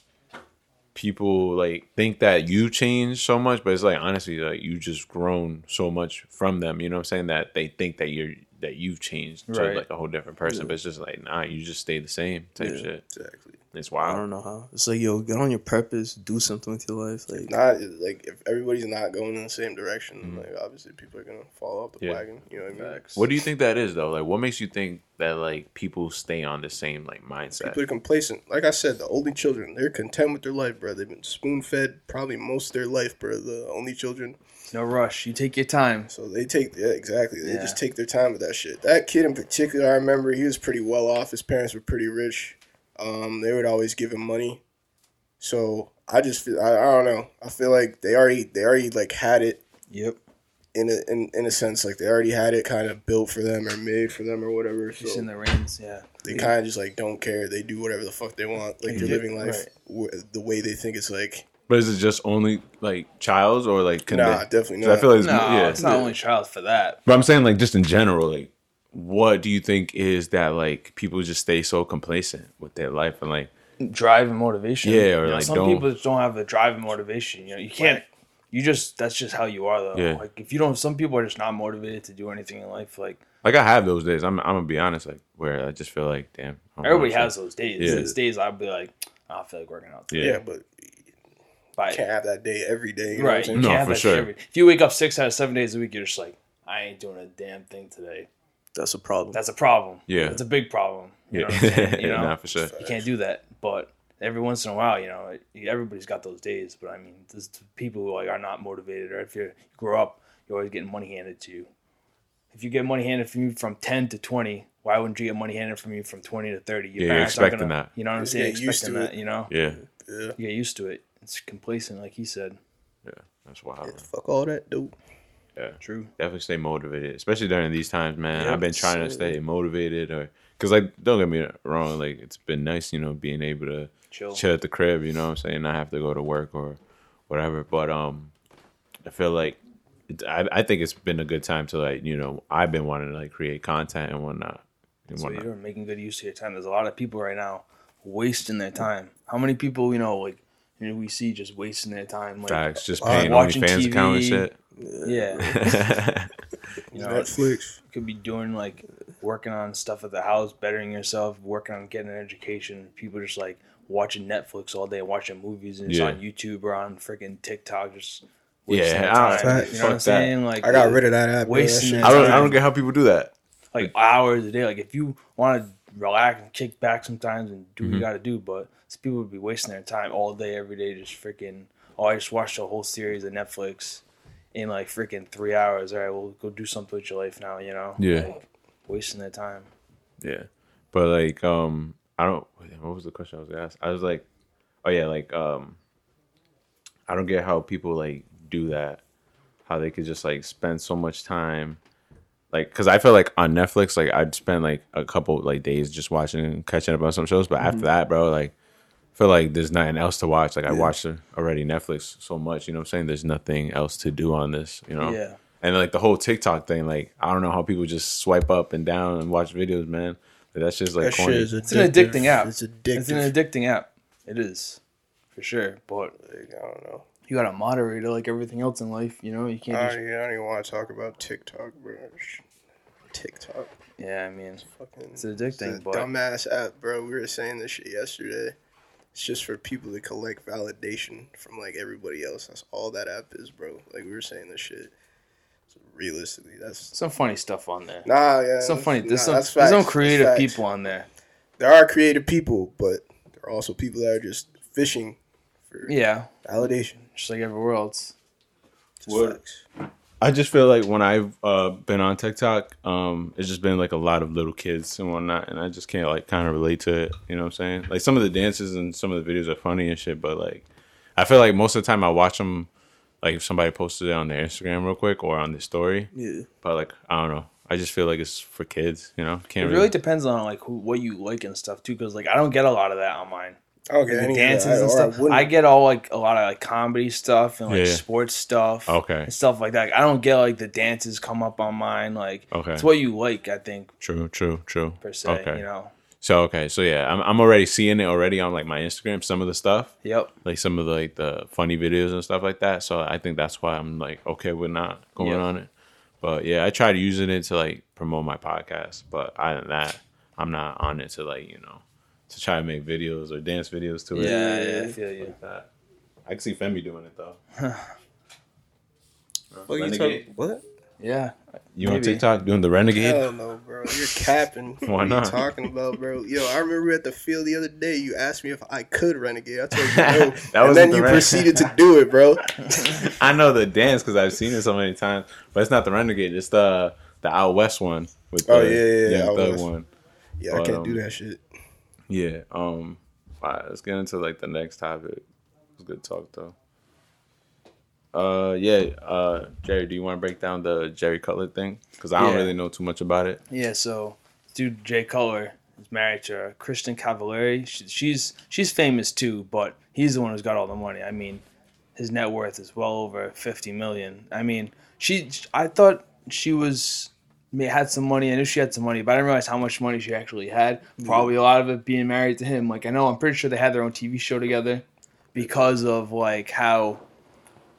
people like think that you changed so much, but it's like honestly, like you just grown so much from them. You know what I'm saying? That they think that you're that you've changed to Right. like a whole different person, but it's just like nah, you just stay the same type Yeah. shit. Exactly. It's wild. I don't know how. It's like yo, get on your purpose, do something with your life. Like Not like if everybody's not going in the same direction, like obviously people are gonna fall off the Mm-hmm. Yeah. wagon. You know what I mean? What do you think that is though? Like, what makes you think that like people stay on the same like mindset? People are complacent. Like I said, the only children, they're content with their life, bro. They've been spoon fed probably most of their life, bro. The only children. No rush. You take your time. So they take yeah, exactly. They Yeah. just take their time with that shit. That kid in particular, I remember he was pretty well off. His parents were pretty rich. Um, they would always give him money. So I just feel I, I don't know. I feel like they already they already like had it Yep. in a in, in a sense like they already had it kind of built for them or made for them or whatever. Just So in the reins. Yeah. they kind of just like don't care. They do whatever the fuck they want. Like they're Yeah, living life right. w- the way they think it's like. But is it just only like childs or like? Can Nah, they- definitely 'cause I not. feel like it's, No, yeah. it's not only child for that. But I'm saying like just in general, like, what do you think is that like people just stay so complacent with their life and like drive and motivation. Yeah, or You know, like some don't- people just don't have the drive and motivation. You know, you can't. You just that's just how you are though. Yeah. Like if you don't, some people are just not motivated to do anything in life. Like like I have those days. I'm I'm gonna be honest, like where I just feel like damn. I don't everybody wanna- has those days. Yeah. There's days I'll be like, I don't feel like working out. Today. Yeah. Yeah, but But you can't have that day every day. You right, What you No, can't have for that shit sure. every- If you wake up six out of seven days a week, you're just like, I ain't doing a damn thing today. That's a problem. That's a problem. Yeah. it's a big problem. You Yeah, what You know, nah, for sure. you can't do that. But every once in a while, you know, everybody's got those days. But I mean, there's people who like are not motivated, or if you grow up, you're always getting money handed to you. If you get money handed from you from ten to twenty, why wouldn't you get money handed from you from twenty to thirty? Your Yeah, you're expecting gonna- that. You know what I'm saying? get used Expecting to that. it. You know, Yeah, Yeah. you get used to it. It's complacent, like he said. yeah, that's wild. Fuck all that, dude. Yeah, True. definitely stay motivated, especially during these times, man. Yeah, I've been trying to stay motivated, or because like don't get me wrong, like it's been nice, you know, being able to Chill. chill at the crib, you know what I'm saying, not have to go to work or whatever. But um, I feel like I I think it's been a good time to like you know I've been wanting to like create content and whatnot. And So whatnot. you're making good use of your time. There's a lot of people right now wasting their time. How many people you know like you know, we see just wasting their time? Like, Facts, just uh, paying watching OnlyFans account and TV. shit. Yeah, you know, Netflix. could be doing like working on stuff at the house, bettering yourself, working on getting an education. People just like watching Netflix all day, watching movies, and it's Yeah. on YouTube or on freaking TikTok, just Yeah, I time. You know what I'm fuck that. saying? Like I got rid of that app. bro. That Wasting. I don't I don't get how people do that. like hours a day. Like if you want to relax and kick back sometimes and do what Mm-hmm. you got to do, but people would be wasting their time all day, every day, just freaking. Oh, I just watched a whole series of Netflix in like freaking three hours. All right, well, go do something with your life now. You know? Yeah. Like, wasting their time. Yeah, but like, um, I don't. What was the question I was gonna ask? I was like, oh yeah, like, um, I don't get how people like do that. How they could just like spend so much time, like, cause I feel like on Netflix, like I'd spend like a couple like days just watching and catching up on some shows, but after mm-hmm. that, bro, like, I feel like there's nothing else to watch. Like I watched uh, already Netflix so much, you know what I'm saying? There's nothing else to do on this, you know? Yeah. And like the whole TikTok thing, like I don't know how people just swipe up and down and watch videos, man. Like, that's just like That corny. is It's an addicting app. It's addictive. It's an addicting app. It is, for sure. But Like, I don't know. You got to moderate it like everything else in life. You know, you can't I just. even, I don't even want to talk about TikTok, bro. TikTok. Yeah, I mean, it's, Fucking, It's addicting, a but- dumbass app, bro. We were saying this shit yesterday. It's just for people to collect validation from like everybody else. That's all that app is, bro. Like we were saying this shit. So realistically, that's some funny stuff on there. nah, yeah. Some funny. nah, There's some. There's some creative people on there. There are creative people, but there are also people that are just fishing for Yeah, validation. just like everywhere else. Just What- facts. I just feel like when I've uh, been on TikTok, um, it's just been like a lot of little kids and whatnot, and I just can't like kind of relate to it. You know what I'm saying? Like some of the dances and some of the videos are funny and shit, but like I feel like most of the time I watch them, like if somebody posted it on their Instagram real quick or on their story, Yeah. but like I don't know. I just feel like it's for kids. You know, It can't really depends on like who, what you like and stuff too. Because like I don't get a lot of that on mine. I don't get The dances of that. and stuff. wouldn't. I get all like a lot of like comedy stuff and like Yeah. sports stuff. Okay. And stuff like that. I don't get like the dances come up on mine. Like Okay. it's what you like. I think True, true, true. per se. Okay. You know. So okay, so yeah, I'm I'm already seeing it already on like my Instagram. Some of the stuff, Yep. like some of the like the funny videos and stuff like that. So I think that's why I'm like okay with not going Yep. on it. But yeah, I tried using it to like promote my podcast, but other than that, I'm not on it to like you know to try to make videos or dance videos to it. Yeah, yeah, I feel you. Like that. I can see Femi doing it though. What you Renegade? talking? What? Yeah. You on TikTok doing the renegade? Hell no, bro. You're capping. Why what not? Are you talking about, bro? Yo, I remember at the field the other day. You asked me if I could renegade. I told you no, That and wasn't then the you ren- proceeded to do it, bro. I know the dance because I've seen it so many times, but it's not the renegade. It's the the out west one with the Oh, yeah, yeah, yeah, Young Out Thug West. one. Yeah, I can't do um, that shit. Yeah. Um. All right, let's get into like the next topic. It was good talk though. Uh yeah. Uh Jerry, do you want to break down the Jerry Cutler thing? Because I don't Yeah. really know too much about it. Yeah, so dude Jay Cutler is married to Kristin Cavallari. She, she's she's famous too, but he's the one who's got all the money. I mean, his net worth is well over fifty million. I mean, she I thought she was had some money. I knew she had some money, but I didn't realize how much money she actually had. Probably a lot of it being married to him. Like I know, I'm pretty sure they had their own TV show together because of like how,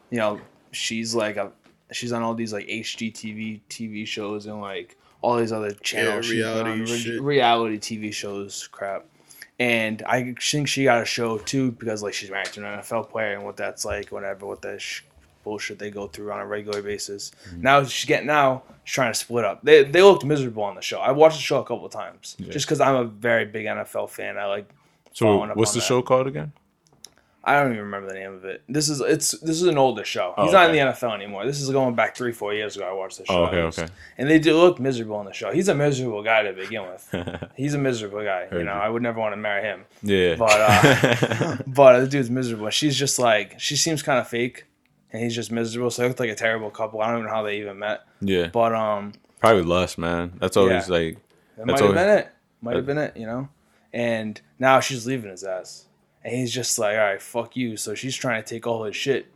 you know, she's like a she's on all these like HGTV TV shows and like all these other channels. she's reality re- reality TV shows, crap. And I think she got a show too because like she's married to an NFL player and what that's like, whatever, what that sh- bullshit they go through on a regular basis. Mm-hmm. Now she's getting now she's trying to split up. They they looked miserable on the show. I watched the show a couple of times Yeah. just because I'm a very big NFL fan. I like. So what's the that. show called again? I don't even remember the name of it. This is it's this is an older show. Oh, He's not in the NFL anymore. This is going back three four years ago. I watched the show. Oh, okay, was- okay. And they do look miserable on the show. He's a miserable guy to begin with. He's a miserable guy. Heard you know, you. I would never want to marry him. yeah. But uh, but the dude's miserable. She's just like she seems kind of fake, and he's just miserable. So they look like a terrible couple. I don't even know how they even met. yeah. But um, Probably lust, man. That's always Yeah. like That That's might have been it. Might have been it, you know? And now she's leaving his ass. And he's just like, all right, fuck you. So she's trying to take all his shit.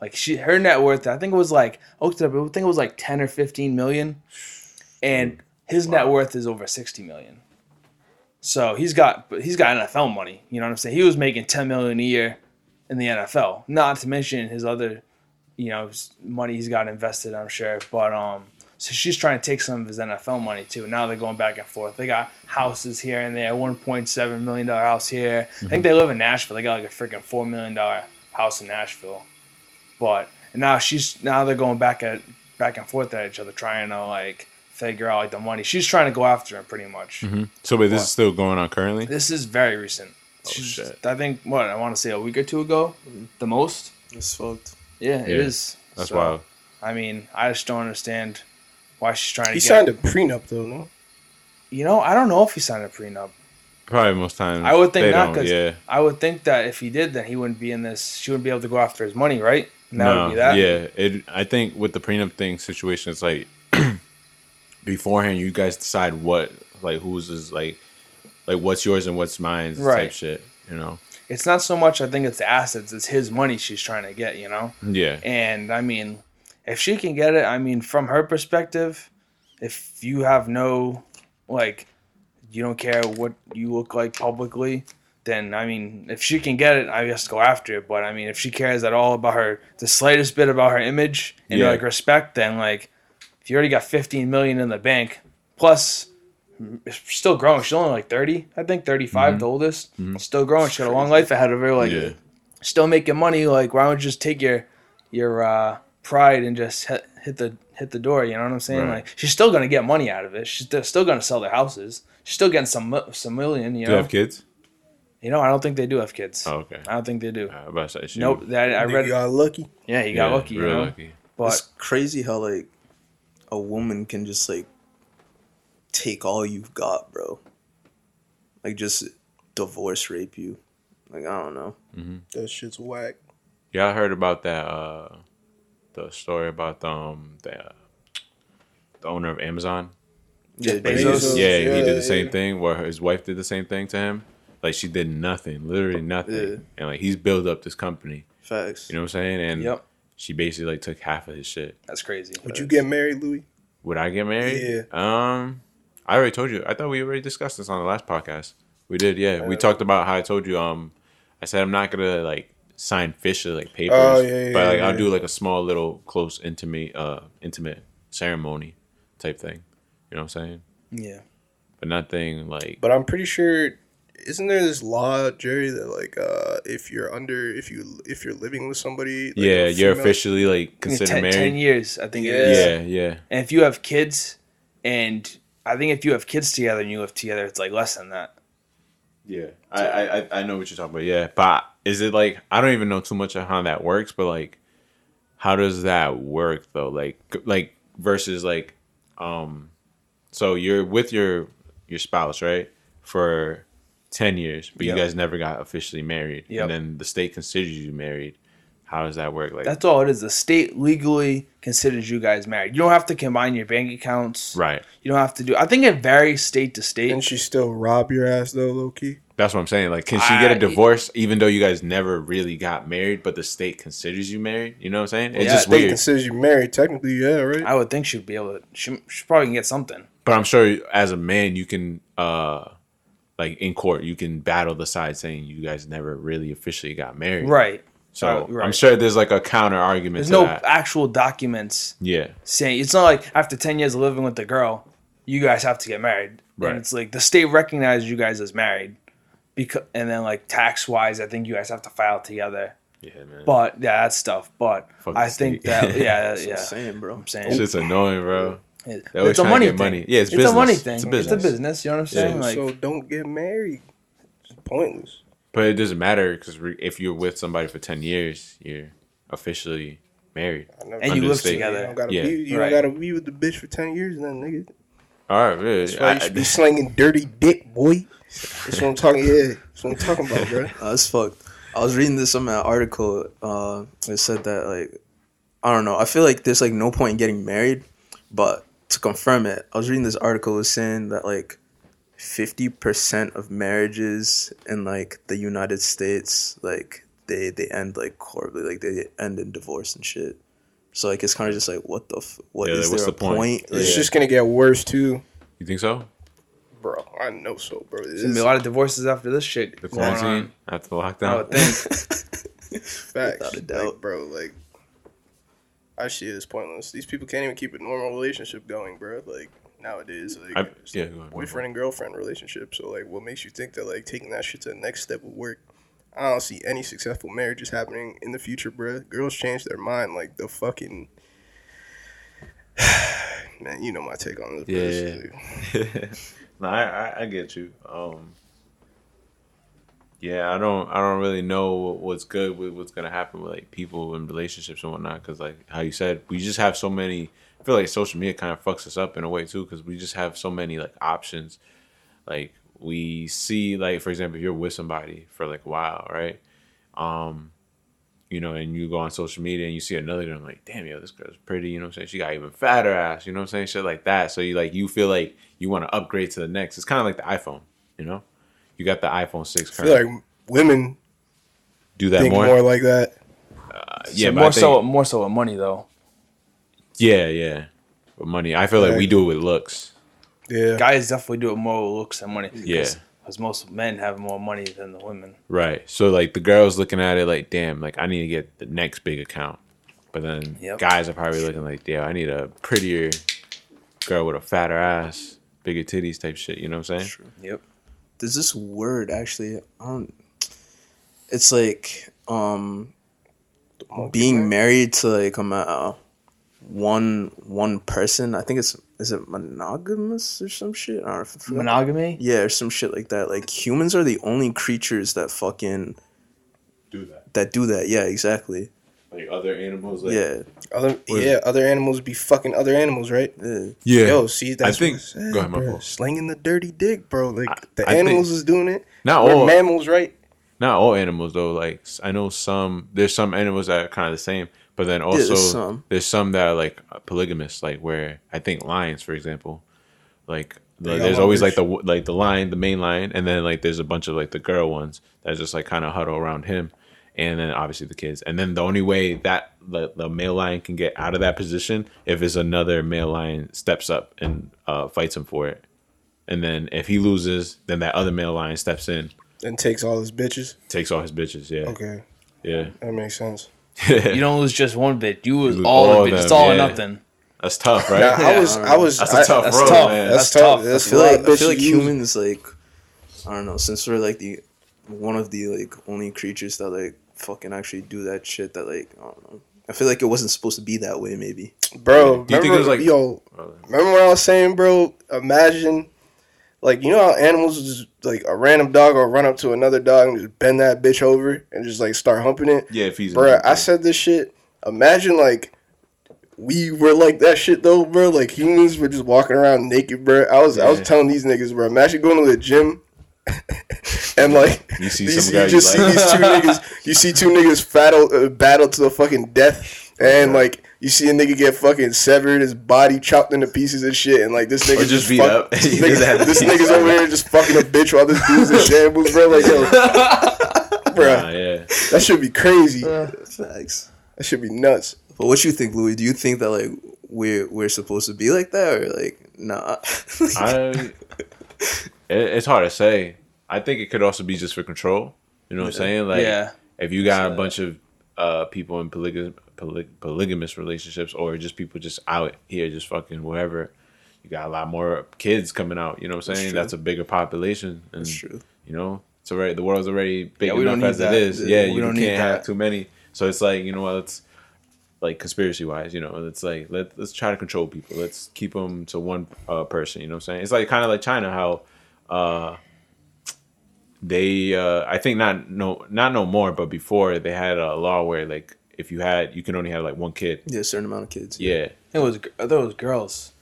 Like she her net worth, I think it was like I looked I think it was like ten or fifteen million. And his net worth is over sixty million. So he's got but he's got NFL money. You know what I'm saying? He was making ten million a year in the NFL. Not to mention his other, you know, money he's got invested, I'm sure. But um so she's trying to take some of his NFL money too. Now they're going back and forth. They got houses here and there, one point seven million dollar house here. I think they live in Nashville. They got like a freaking four million dollar house in Nashville. But and now she's now they're going back at back and forth at each other, trying to like figure out like the money. She's trying to go after him pretty much. so. Wait, this is still going on currently. This is very recent. Oh, She's- shit. I think what I want to say a week or two ago, the most. It's fucked. Yeah, it Yeah, is. That's So, wild. I mean, I just don't understand why she's trying to. He signed a prenup though, no? You know, I don't know if he signed a prenup. Probably most times. I would think they not, don't, 'cause Yeah. I would think that if he did, then he wouldn't be in this. She wouldn't be able to go after his money, right? And that no, would be that. yeah. It. I think with the prenup thing situation, it's like beforehand, you guys decide what, like, who's is like, like what's yours and what's mine, type Right. shit. You know. It's not so much. I think it's the assets. It's his money she's trying to get. You know. Yeah. And I mean, if she can get it, I mean, from her perspective, if you have no, like, you don't care what you look like publicly, then I mean, if she can get it, I guess go after it. But I mean, if she cares at all about her, the slightest bit about her image and Yeah. like respect, then like, if you already got 15 million in the bank, plus. It's still growing. She's only like 30, I think, 35, the oldest. Still growing. She got a long life ahead of her. Like, yeah. still making money. Like, why don't you just take your your uh, pride and just hit, hit the hit the door? You know what I'm saying? Right. Like, she's still gonna get money out of it. She's still gonna sell their houses. She's still getting some mi- some million. You Do you know? have kids? You know, I don't think they do have kids. Oh, okay. I don't think they do. Uh, about to say, she- Nope. That I I read. you got lucky. Yeah, he got yeah, lucky. You real know? lucky. But it's crazy how like a woman can just like take all you've got, bro. Like just divorce rape you. Like I don't know. That shit's whack. Yeah, I heard about that. Uh, the story about the, um the uh, the owner of Amazon. Yeah, Bezos. Yeah, he did the same yeah. thing where his wife did the same thing to him. Like she did nothing, literally nothing, Yeah. and like he's built up this company. Facts. You know what I'm saying? And Yep. she basically like took half of his shit. that's crazy. Would you get married, Louis? Would I get married? Yeah. Um, I already told you. I thought we already discussed this on the last podcast. We did, yeah. we talked about how I told you. Um, I said I'm not gonna like sign officially like papers, Oh, yeah, yeah, but like yeah, I'll yeah. do like a small little close intimate uh intimate ceremony type thing. You know what I'm saying? Yeah. But nothing like But I'm pretty sure isn't there this law, Jerry, that like uh if you're under if you if you're living with somebody, like, yeah, a you're officially like considered ten, married. 10 years, I think it Yeah. is. Yeah, yeah. And if you have kids, and I think if you have kids together and you live together, it's like less than that. Yeah, I, I I- know what you're talking about. Yeah, but is it like I don't even know too much of how that works, but like, how does that work though? Like like versus like, um, so you're with your your spouse right for ten years, but Yep. you guys never got officially married, Yep. and then the state considers you married. How does that work? Like That's all it is. The state legally considers you guys married. You don't have to combine your bank accounts. right. You don't have to do. I think it varies state to state. Can she still rob your ass though, low key? That's what I'm saying. Like, can she get a divorce even though you guys never really got married, but the state considers you married? You know what I'm saying? It's Yeah, just They weird. considers you married, technically, yeah, right? I would think she'd be able to. She, she probably can get something. But I'm sure as a man, you can, uh, like in court, you can battle the side saying you guys never really officially got married. Right. So Uh, right. I'm sure there's like a counter argument There's to no that. actual documents yeah. saying it's not like after ten years of living with the girl, you guys have to get married. Right. And it's like the state recognizes you guys as married, because and then like tax wise, I think you guys have to file together. Yeah, man. But yeah, that's stuff. But Fuck I think state. that yeah, That's yeah. insane, bro. I'm saying Shit's annoying, bro. it- it's a money thing. money. Yeah, it's a business. money It's thing. a It's a business. business. You know what I'm saying? like so don't get married. It's pointless. But it doesn't matter because if you're with somebody for 10 years, you're officially married. And you live state. You together. don't gotta Yeah. be. You Right. don't gotta be with the bitch for ten years, then nigga. All right, really. That's why you I- should be slinging dirty dick, boy. That's what I'm talking. Yeah, that's what I'm talking about, bro. Uh, that's fucked. I was reading this on that article. Uh, it said that like, I don't know. I feel like there's like no point in getting married, but to confirm it, I was reading this article It was saying that like, fifty percent of marriages in like the United States, like they they end like horribly, like they end in divorce and shit. So like it's kind of just like what the f- what Yeah, is like, what's there the a point? point? It's Like, just gonna get worse too, you think so? bro. I know so, bro. There's gonna be a lot of divorces after this shit The quarantine after the I would lockdown? Oh, think. facts, Without a doubt. Like, bro. Like, I see it as pointless. These people can't even keep a normal relationship going, bro. Like nowadays, like I- it's yeah, like boyfriend and girlfriend relationship. So like, what makes you think that like taking that shit to the next step would work? I don't see any successful marriages happening in the future, bro. Girls change their mind like the fucking. Man, you know my take on this. is- Yeah. no, I, I I get you. Um, yeah, I don't I don't really know what's good with what's gonna happen with like people and relationships and whatnot. Because like how you said, we just have so many. I feel like social media kind of fucks us up in a way too, because we just have so many like options. Like we see, like for example, if you're with somebody for like a while, right? Um, you know, and you go on social media and you see another girl, I'm like, damn, yo, this girl's pretty, you know what I'm saying? She got even fatter ass, you know what I'm saying? Shit like that. So you like you feel like you want to upgrade to the next. It's kind of like the iPhone, you know? You got the iPhone 6 I feel like women Do that think more. more. like that. yeah, but more I think- so, more so with money though. Yeah, yeah. With money. I feel like we do it with looks. Yeah, Guys definitely do it more with looks than money. Yeah. because most men have more money than the women. Right. So like the girls looking at it like, damn, like I need to get the next big account. But then Yep. guys are probably looking like, yeah, I need a prettier girl with a fatter ass, bigger titties type shit. You know what I'm saying? Yep. there's this word actually. I don't. It's like um being married to like a uh, one one person. I think it's is it monogamous or some shit. I don't know if I. Monogamy. yeah, or some shit like that. Like humans are the only creatures that fucking Do that. that do that. Yeah, exactly. Like other animals. yeah, other yeah, other animals be fucking other animals, right? yeah. Yeah. Yo, see, that's think- what I said, go ahead, my bro. fault. Slinging the dirty dick, bro. Like I- the I think- animals is doing it. Not We're all. mammals, right? not all animals though. Like I know some. There's some animals that are kind of the same, but then also there's some. there's some that are like polygamous. Like where I think lions, for example, like the, there's always like the like the lion, the main lion, and then like there's a bunch of like the girl ones that just like kind of huddle around him, and then obviously the kids. And then the only way that the, the male lion can get out of that position if it's another male lion steps up and uh, fights him for it. And then if he loses, then that other male lion steps in, And takes all his bitches. takes all his bitches. Yeah, Okay, yeah. that makes sense. You don't lose just one bit. You lose lose all, all of it. of It's them, all or nothing. That's tough, right? Now, I Yeah, was, I I was, That's a I- tough that's road, tough. man. That's, That's tough. tough. That's I feel like I feel like humans like I don't know. Since we're like the one of the like only creatures that like fucking actually do that shit. That like I don't know. I feel like it wasn't supposed to be that way. Maybe. Bro, Do you think remember, it was like- yo, oh, remember what I was saying, bro? Imagine, like, you know how animals just, like, a random dog will run up to another dog and just bend that bitch over and just, like, start humping it? Yeah, if he's Bro, I said this shit. Imagine, like, we were like that shit, though, bro. Like, humans were just walking around naked, bro. I was, I was telling these niggas, bro, imagine going to the gym. and like You see these- some you just see like. these two niggas. You see two niggas battle uh, battle to the fucking death, and like you see a nigga get fucking severed, his body chopped into pieces and shit, and like this nigga Or just beat fuck- up. This, He doesn't have nigga, this nigga's over here just fucking a bitch while this dude's in shambles, bro. Like yo, bro, Nah, yeah. that should be crazy. Facts. That should be nuts. But what you think, Louis? Do you think that like we're we're supposed to be like that, or like nah? I, it, it's hard to say. I think it could also be just for control. You know what I'm saying? Like, yeah. if you got a bunch of uh, people in polyg- poly- polygamous relationships, or just people just out here, just fucking whatever, you got a lot more kids coming out. You know what I'm saying? true. That's, a bigger population. And, That's true. You know, it's already the world's already big Yeah, we don't enough as need it that. is. Yeah, Yeah, we you don't can't need have too many. So it's like you know what? Let's like conspiracy wise, you know, it's like let let's try to control people. Let's keep them to one uh, person. You know what I'm saying? It's like kind of like China, how uh, they uh, I think not no not no more, but before they had a law where like if you had you can only have like one kid. yeah, a certain amount of kids. Yeah, It was. I thought it was girls.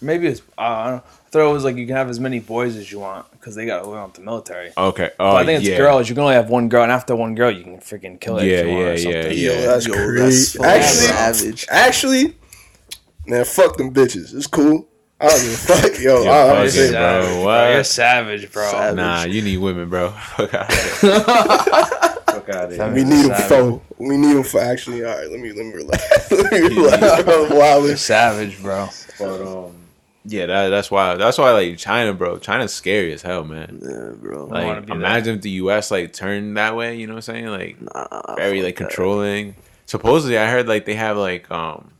Maybe it's. Uh, I, don't, I thought it was like you can have as many boys as you want because they got away with the military. okay. But Oh, I think it's yeah. girls. You can only have one girl, and after one girl, you can freaking kill it. Yeah, if you want yeah, or something. yeah, Yo, that's Yo, crazy. fucking actually, savage. actually, man, fuck them bitches. It's cool. I don't give a fuck, yo. You're I, I'm fucking, just saying, bro. Savage, What? You're savage, bro. Savage. Nah, you need women, bro. Fuck out of here. Fuck out of here. We need them for. We need them for. Actually, all right. Let me let me relax. let me relax. I'm wilding. Savage, bro. But um, yeah, that, that's why. That's why like China, bro. China's scary as hell, man. Yeah, bro. Like, be there. imagine if the U.S. like turned that way. You know what I'm saying? Like, Nah, very fuck like that. controlling. Supposedly, I heard like they have like um.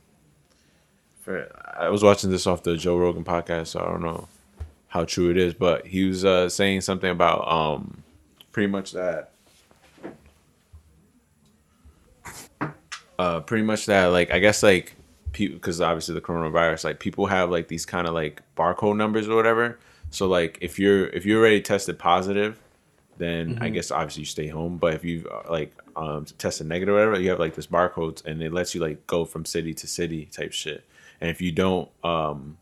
For I was watching this off the Joe Rogan podcast, so I don't know how true it is, but he was uh saying something about um, pretty much that. Uh, pretty much that like I guess like people because obviously the coronavirus like people have like these kind of like barcode numbers or whatever. So like if you're if you're already tested positive, then I guess obviously you stay home. But if you uh, like um, tested negative or whatever, you have like this barcodes, and it lets you like go from city to city type shit. And if you don't, um,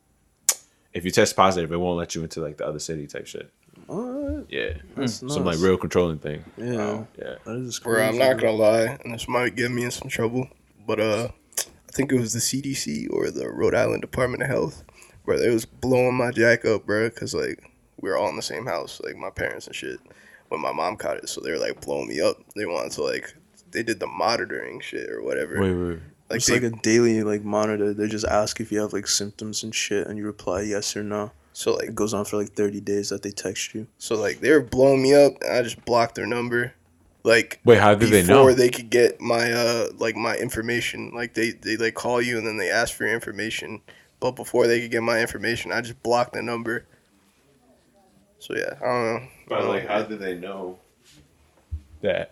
if you test positive, it won't let you into like the other city type shit. What? Yeah, That's some like real controlling thing. Yeah. Yeah, That is Bro, I'm not gonna lie, and this might get me in some trouble, but uh, I think it was the CDC or the Rhode Island Department of Health, where they was blowing my jack up, bro, because like we were all in the same house, like my parents and shit. When my mom caught it, so they were like blowing me up. They wanted to like they did the monitoring shit or whatever. wait, wait. Like It's they, like a daily like monitor. They just ask if you have like symptoms and shit, and you reply yes or no. so like It goes on for like thirty days that they text you. so like they were blowing me up, and I just blocked their number. Like Wait, how did they know? before they could get my uh like my information like they they like call you and then they ask for your information but before they could get my information i just blocked the number so yeah i don't know But like, how did they know that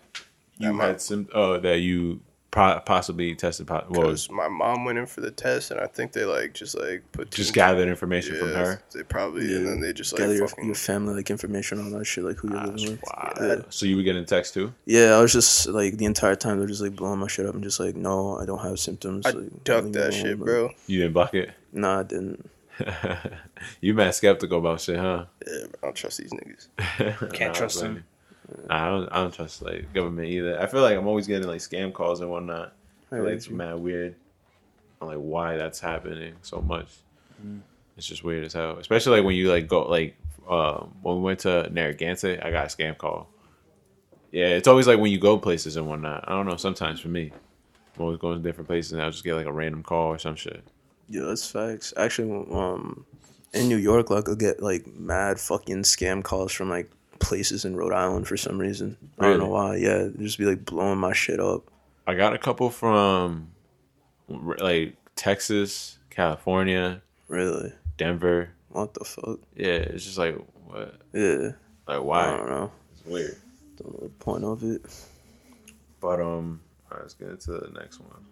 you That my- had some? Oh, that you po- possibly tested positive. Well, because my mom went in for the test and i think they like just like put just two- gathered information from her. they probably and then they just like Gather your, fucking your family like information on that shit, like who you're ah, living with. Wow. Yeah. So you were getting text too? Yeah, I was just like the entire time they're just like blowing my shit up and just like, no, I don't have symptoms. i like, ducked that shit like, bro You didn't buck it. Nah, I didn't. you mad skeptical about shit, huh? yeah i don't trust these niggas Can't Nah, trust them. Nah, I don't. I don't trust like government either. I feel like I'm always getting like scam calls and whatnot. I feel like it's mad weird. I'm like, why that's happening so much. It's just weird as hell. Especially like when you like go like um, when we went to Narragansett, I got a scam call. Yeah, it's always like when you go places and whatnot. I don't know. Sometimes for me, I'm always going to different places and I'll just get like a random call or some shit. Yeah, that's facts. Actually, um, in New York, like, I'll get like mad fucking scam calls from like places in Rhode Island for some reason. I don't know why. Yeah, they just be like blowing my shit up. I got a couple from like Texas, California, Really? Denver. What the fuck? Yeah, it's just like what Yeah. Like why? I don't know. It's weird. Don't know the point of it. But um, all right, let's get into the next one.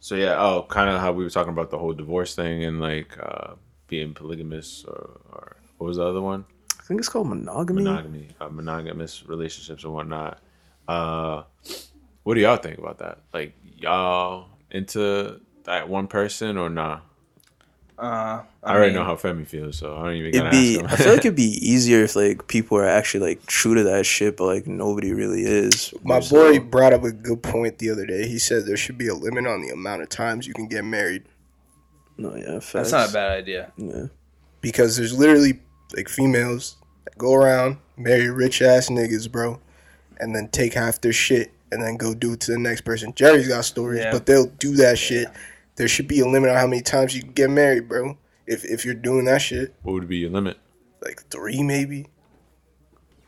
So yeah, oh, kind of how we were talking about the whole divorce thing and like uh, being polygamous or, or what was the other one? I think it's called monogamy. Monogamy, uh, monogamous relationships and whatnot. Uh, what do y'all think about that? Like y'all into that one person or nah? Uh, I, already mean, know how Femi feels, so I don't even It'd be. ask I feel like it'd be easier if like people are actually like true to that shit, but like nobody really is. My So- boy brought up a good point the other day. He said there should be a limit on the amount of times you can get married No, yeah, facts. That's not a bad idea. Yeah. because there's literally like females that go around marry rich ass niggas, bro, and then take half their shit and then go do it to the next person. Jerry's got stories, Yeah. but they'll do that shit. There should be a limit on how many times you can get married, bro. If if you're doing that shit, what would be your limit? like three maybe.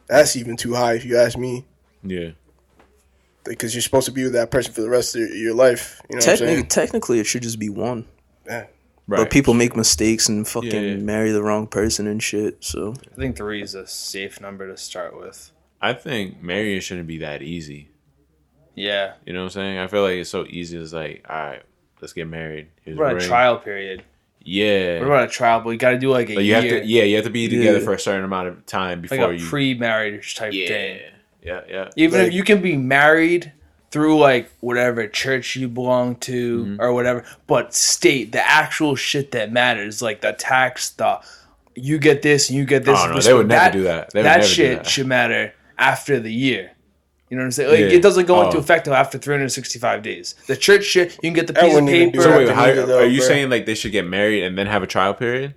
That's even too high if you ask me. Yeah, Because you're supposed to be with that person for the rest of your life. You know what I'm Technically, saying? technically, it should just be one. Yeah. Right. But people make mistakes and fucking Yeah, yeah. marry the wrong person and shit. So I think three is a safe number to start with. I think marriage shouldn't be that easy. Yeah. You know what I'm saying? I feel like it's so easy. It's like, all right, let's get married. Here's What about a a trial period? Yeah. What about a trial? But you got to do like a Like you year, have to, yeah, you have to be together Yeah. for a certain amount of time like before a you. pre-marriage type yeah, thing. yeah, yeah. Even Like- if you can be married through like whatever church you belong to Mm-hmm. or whatever, but state the actual shit that matters, like the tax, the you get this and you get this. Oh, no, they would never do that. They that shit that. should matter after the year. You know what I'm saying? Like, Yeah. It doesn't go into Oh. effect until after 365 days. The church shit, you can get the That piece of paper. So wait, how, though, are you bro. saying like they should get married and then have a trial period?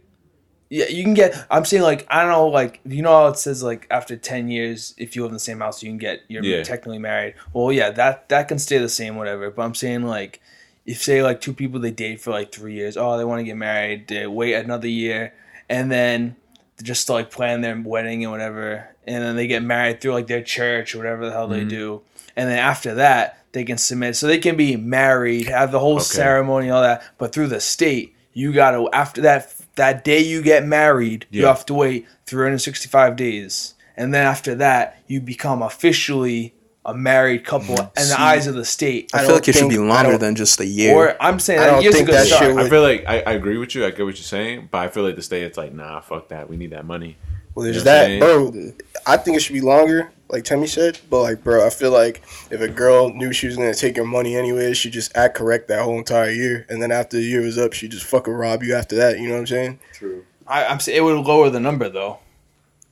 Yeah, you can get. I'm saying like I don't know, like you know how it says like after ten years, if you live in the same house, you can get you're Yeah. technically married. Well, yeah, that that can stay the same, whatever. But I'm saying like, if say like two people they date for like three years, oh they want to get married, they wait another year, and then just like plan their wedding and whatever, and then they get married through like their church or whatever the hell Mm-hmm. they do, and then after that they can submit, so they can be married, have the whole ceremony, all that, but through the state, you gotta after that that day you get married, you have to wait 365 days, and then after that you become officially a married couple mm, in the eyes of the state. I, I feel like it should be longer than just a year. Or I'm saying I don't years think ago that start. shit would- I feel like I, I agree with you. I get what you're saying, but I feel like the state it's like, nah, fuck that. We need that money. Well, there's You know that, bro. I think it should be longer, like Timmy said. But like, bro, I feel like if a girl knew she was gonna take your money anyway, she just act correct that whole entire year, and then after the year was up, she just fucking rob you after that. You know what I'm saying? True. I, I'm saying it would lower the number though.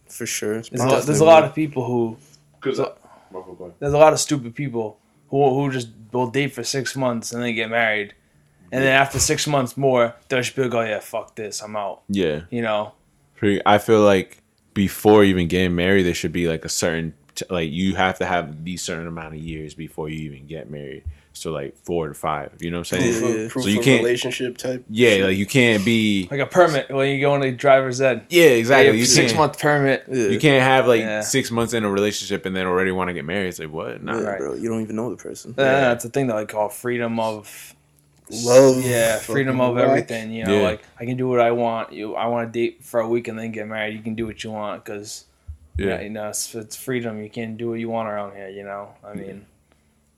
for sure. There's a, lot, there's a lot of people who Because there's a lot of stupid people who who just will date for six months and then get married, and then after six months more, they'll just be like, oh yeah, fuck this, I'm out. yeah, You know. I feel like before even getting married, there should be like a certain t- like you have to have these certain amount of years before you even get married. So like four to five. You know what I'm saying? Proof, Yeah. of, proof So you of can't- relationship type. Yeah, shit. like you can't be. Like a permit when you go into driver's ed. Yeah, exactly. You You six can't. month permit. Yeah. You can't have like Yeah. six months in a relationship and then already want to get married. It's like what? Nah. Yeah, Right. bro. You don't even know the person. Uh, that's the thing that I call freedom of love. yeah, freedom of fucking whack. everything. You know, Yeah. like I can do what I want. You, I want to date for a week and then get married. You can do what you want because yeah. Yeah. you know, it's, it's freedom. You can do what you want around here. You know, I mean,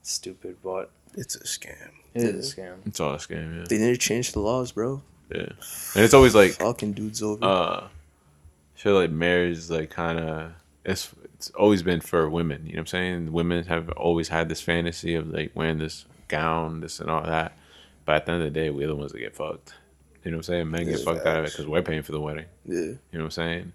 it's stupid, but It's a scam. it is a scam. It's all a scam. Yeah. They need to change the laws, bro. Yeah. And it's always like Fucking dudes over. uh I feel like marriage is like kind of it's it's always been for women. You know what I'm saying? Women have always had this fantasy of like wearing this gown, this and all that. But at the end of the day, we're the ones that get fucked. You know what I'm saying? Men get Yeah, fucked out of it because we're paying for the wedding. yeah. You know what I'm saying?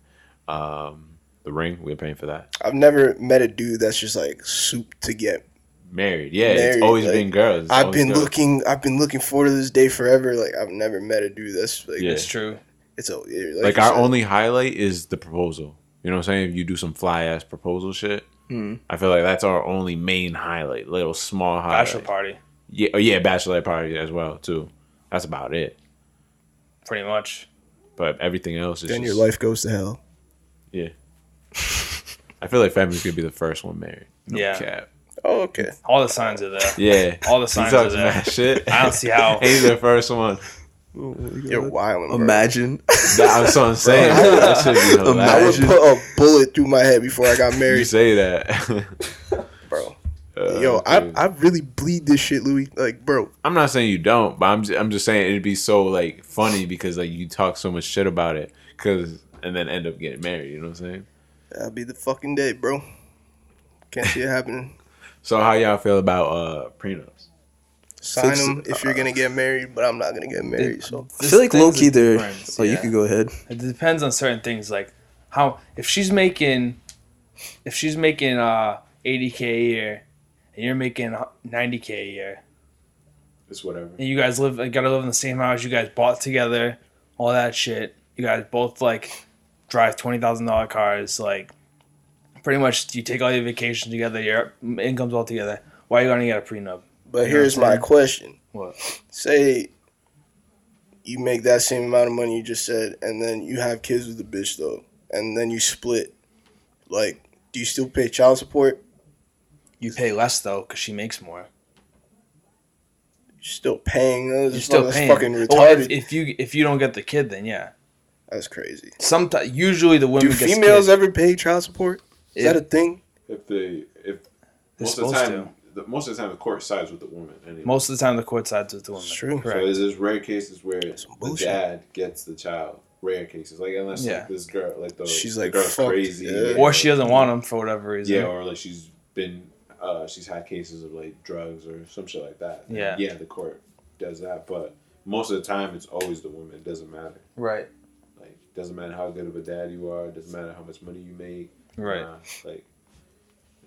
Um, the ring, we're paying for that. I've never met a dude that's just like soup to get. Married, yeah, it's always like, been girls. It's I've been girls. looking. I've been looking forward to this day forever. Like I've never met a dude that's like. Yeah. It's true. It's a yeah, Like our said. only highlight is the proposal. You know what I'm saying? If you do some fly ass proposal shit, Mm. I feel like that's our only main highlight. Little small highlight. Bachelor party, Yeah, oh yeah, bachelor party as well too. That's about it. pretty much. But everything else is Then your life goes to hell. Yeah. I feel like Femi's gonna be the first one married. No Yeah. cap. Oh, okay. All the signs are there. Yeah. All the He signs talks are there. mad shit. I don't see how- He's the first one. You're wild. Imagine. That, I was so saying that should be I would put a bullet through my head before I got married. You say that. bro. Uh, Yo, I. I really bleed this shit, Louis. Like, bro, I'm not saying you don't, but I'm just, I'm just saying it'd be so like funny because like you talk so much shit about it, cause and then end up getting married. You know what I'm saying? That'll be the fucking day, bro. Can't see it happening. So how y'all feel about uh prenups? Sign Fix- them if you're gonna get married, but I'm not gonna get married. So I feel like This low key there. difference, Oh, you yeah. could go ahead. It depends on certain things, like how if she's making, if she's making uh 80k a year, and you're making 90k a year, It's whatever. and you guys live, gotta live in the same house, you guys bought together, all that shit. You guys both like drive twenty thousand dollar cars, like pretty much you take all your vacations together, your incomes all together. Why are you gonna get a prenup? But You here's my question. What? Say you make that same amount of money you just said, and then you have kids with the bitch though, and then you split. Like, do you still pay child support? You pay less though, cause she makes more. You're still paying. You're still paying. fucking Well, retarded. if, if you if you don't get the kid, then yeah. That's crazy. Sometimes usually the women Do get females kids. ever pay child support? Is Yeah. that a thing? If they if They're most of the supposed time the, most of the time the court sides with the woman. Anyway. Most of the time, the court sides with the woman. It's true. So Correct. there's, there's rare cases where Some the dad gets the child. Rare cases, like unless Yeah. like this girl, like the She's, like, girl's crazy, yeah. Or she doesn't want them for whatever reason. yeah, or like she's been, uh, she's had cases of like drugs or some shit like that. then Yeah. yeah, the court does that, but most of the time it's always the woman. It doesn't matter. Right. Like doesn't matter how good of a dad you are. Doesn't matter how much money you make. Right. Nah, like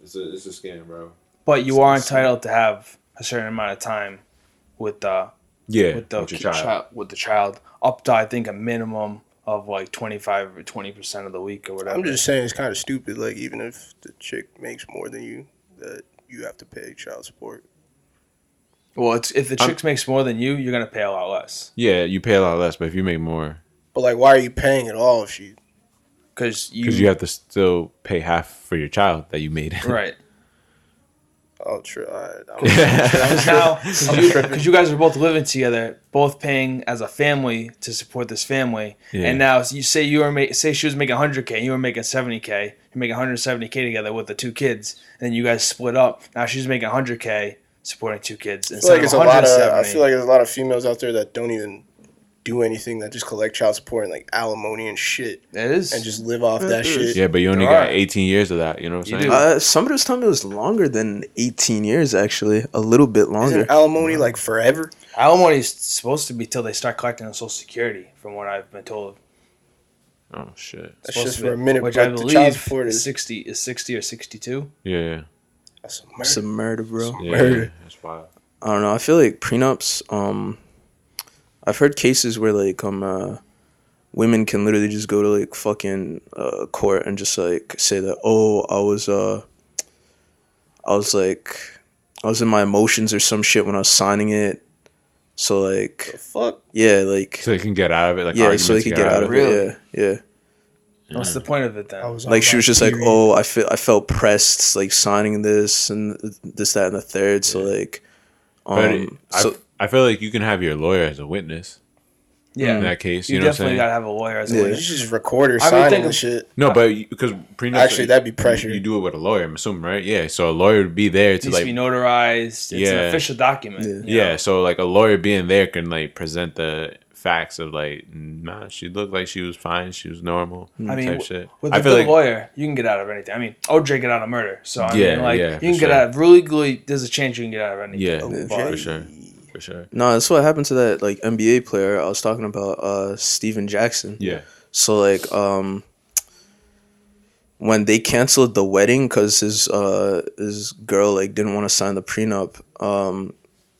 it's a it's a scam, bro. But you are entitled to have a certain amount of time with the Yeah, with the with your ki- child. with the child up to I think a minimum of like twenty five or twenty percent of the week or whatever. I'm just saying it's kind of stupid. Like, even if the chick makes more than you, that you have to pay child support. well, it's if the chick makes more than you, you're gonna pay a lot less Yeah, you pay a lot less, but if you make more, But like, why are you paying at all if she? because you, because you have to still pay half for your child that you made. right. Oh, true. I, I Because now, because you, guys are both living together, both paying as a family to support this family, Yeah. and now you say you were ma- say she was making 100k, and you were making 70k, you're making 170k together with the two kids, and then you guys split up. Now she's making 100k supporting two kids I feel like it's a lot of. I feel like there's a lot of females out there that don't even do anything that just collect child support and like alimony and shit, it is. and just live off that shit. Yeah, but you only got 18 years of that. You know what I'm saying? do. Uh, somebody was telling me it was longer than 18 years, actually. A little bit longer. Isn't alimony like forever? alimony is supposed to be till they start collecting on Social Security, from what I've been told. Oh shit. That's just for be- a minute, which but I the child believe support is is 60 is 60 or 62. Yeah, yeah, that's a It's a murder. murder, bro. yeah. Murder. That's wild. I don't know. I feel like prenups. Um, I've heard cases where like um, uh, women can literally just go to like fucking uh, court and just like say that oh I was uh, I was like I was in my emotions or some shit when I was signing it. So like The fuck? yeah, like So they can get out of it. Like yeah, so they arguments could get out of Really? it. Yeah, yeah. What's the point of it then? I was on Like she was just like, oh, I feel I felt pressed like signing this and this that and the third. So like, But um, so I feel like you can have your lawyer as a witness yeah, in that case. you, You, know what I'm definitely saying? gotta have a lawyer as a Yeah. You witness. should just record her I mean, signing think the shit. no, but because prenups Actually, that'd be pressure. You, you do it with a lawyer, I'm assuming, right? Yeah. So a lawyer would be there It to needs like to be notarized. It's an Yeah. official document. Yeah. you know? Yeah, so like a lawyer being there can like present the facts of like, nah, she looked like she was fine, she was normal. Hmm. I mean, type w- shit. with I a feel good like lawyer, you can get out of anything. I mean, OJ get out of murder, so I Yeah, mean, like yeah, you can get sure. out of legally. There's a chance you can get out of anything. yeah, OJ. for sure, for sure. No, that's what happened to that like NBA player I was talking about, uh Steven Jackson. Yeah, So like um when they canceled the wedding cuz his uh his girl like didn't want to sign the prenup, um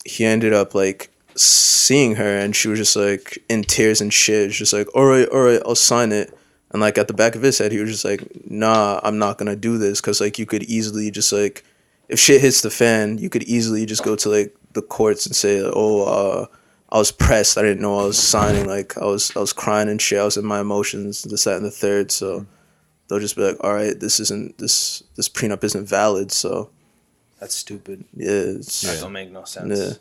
he ended up like seeing her and she was just like in tears and shit. Just like, "All right, all right, I'll sign it." And like at the back of his head, he was just like, "Nah, I'm not going to do this cuz like you could easily just like if shit hits the fan, you could easily just go to like the courts and say, "Oh, uh, I was pressed. I didn't know I was signing. Like I was, I was crying and shit. I was in my emotions. This, that, and the third. So they'll just be like, "All right, this isn't this this prenup isn't valid." So That's stupid. yeah, it's, That don't make no sense.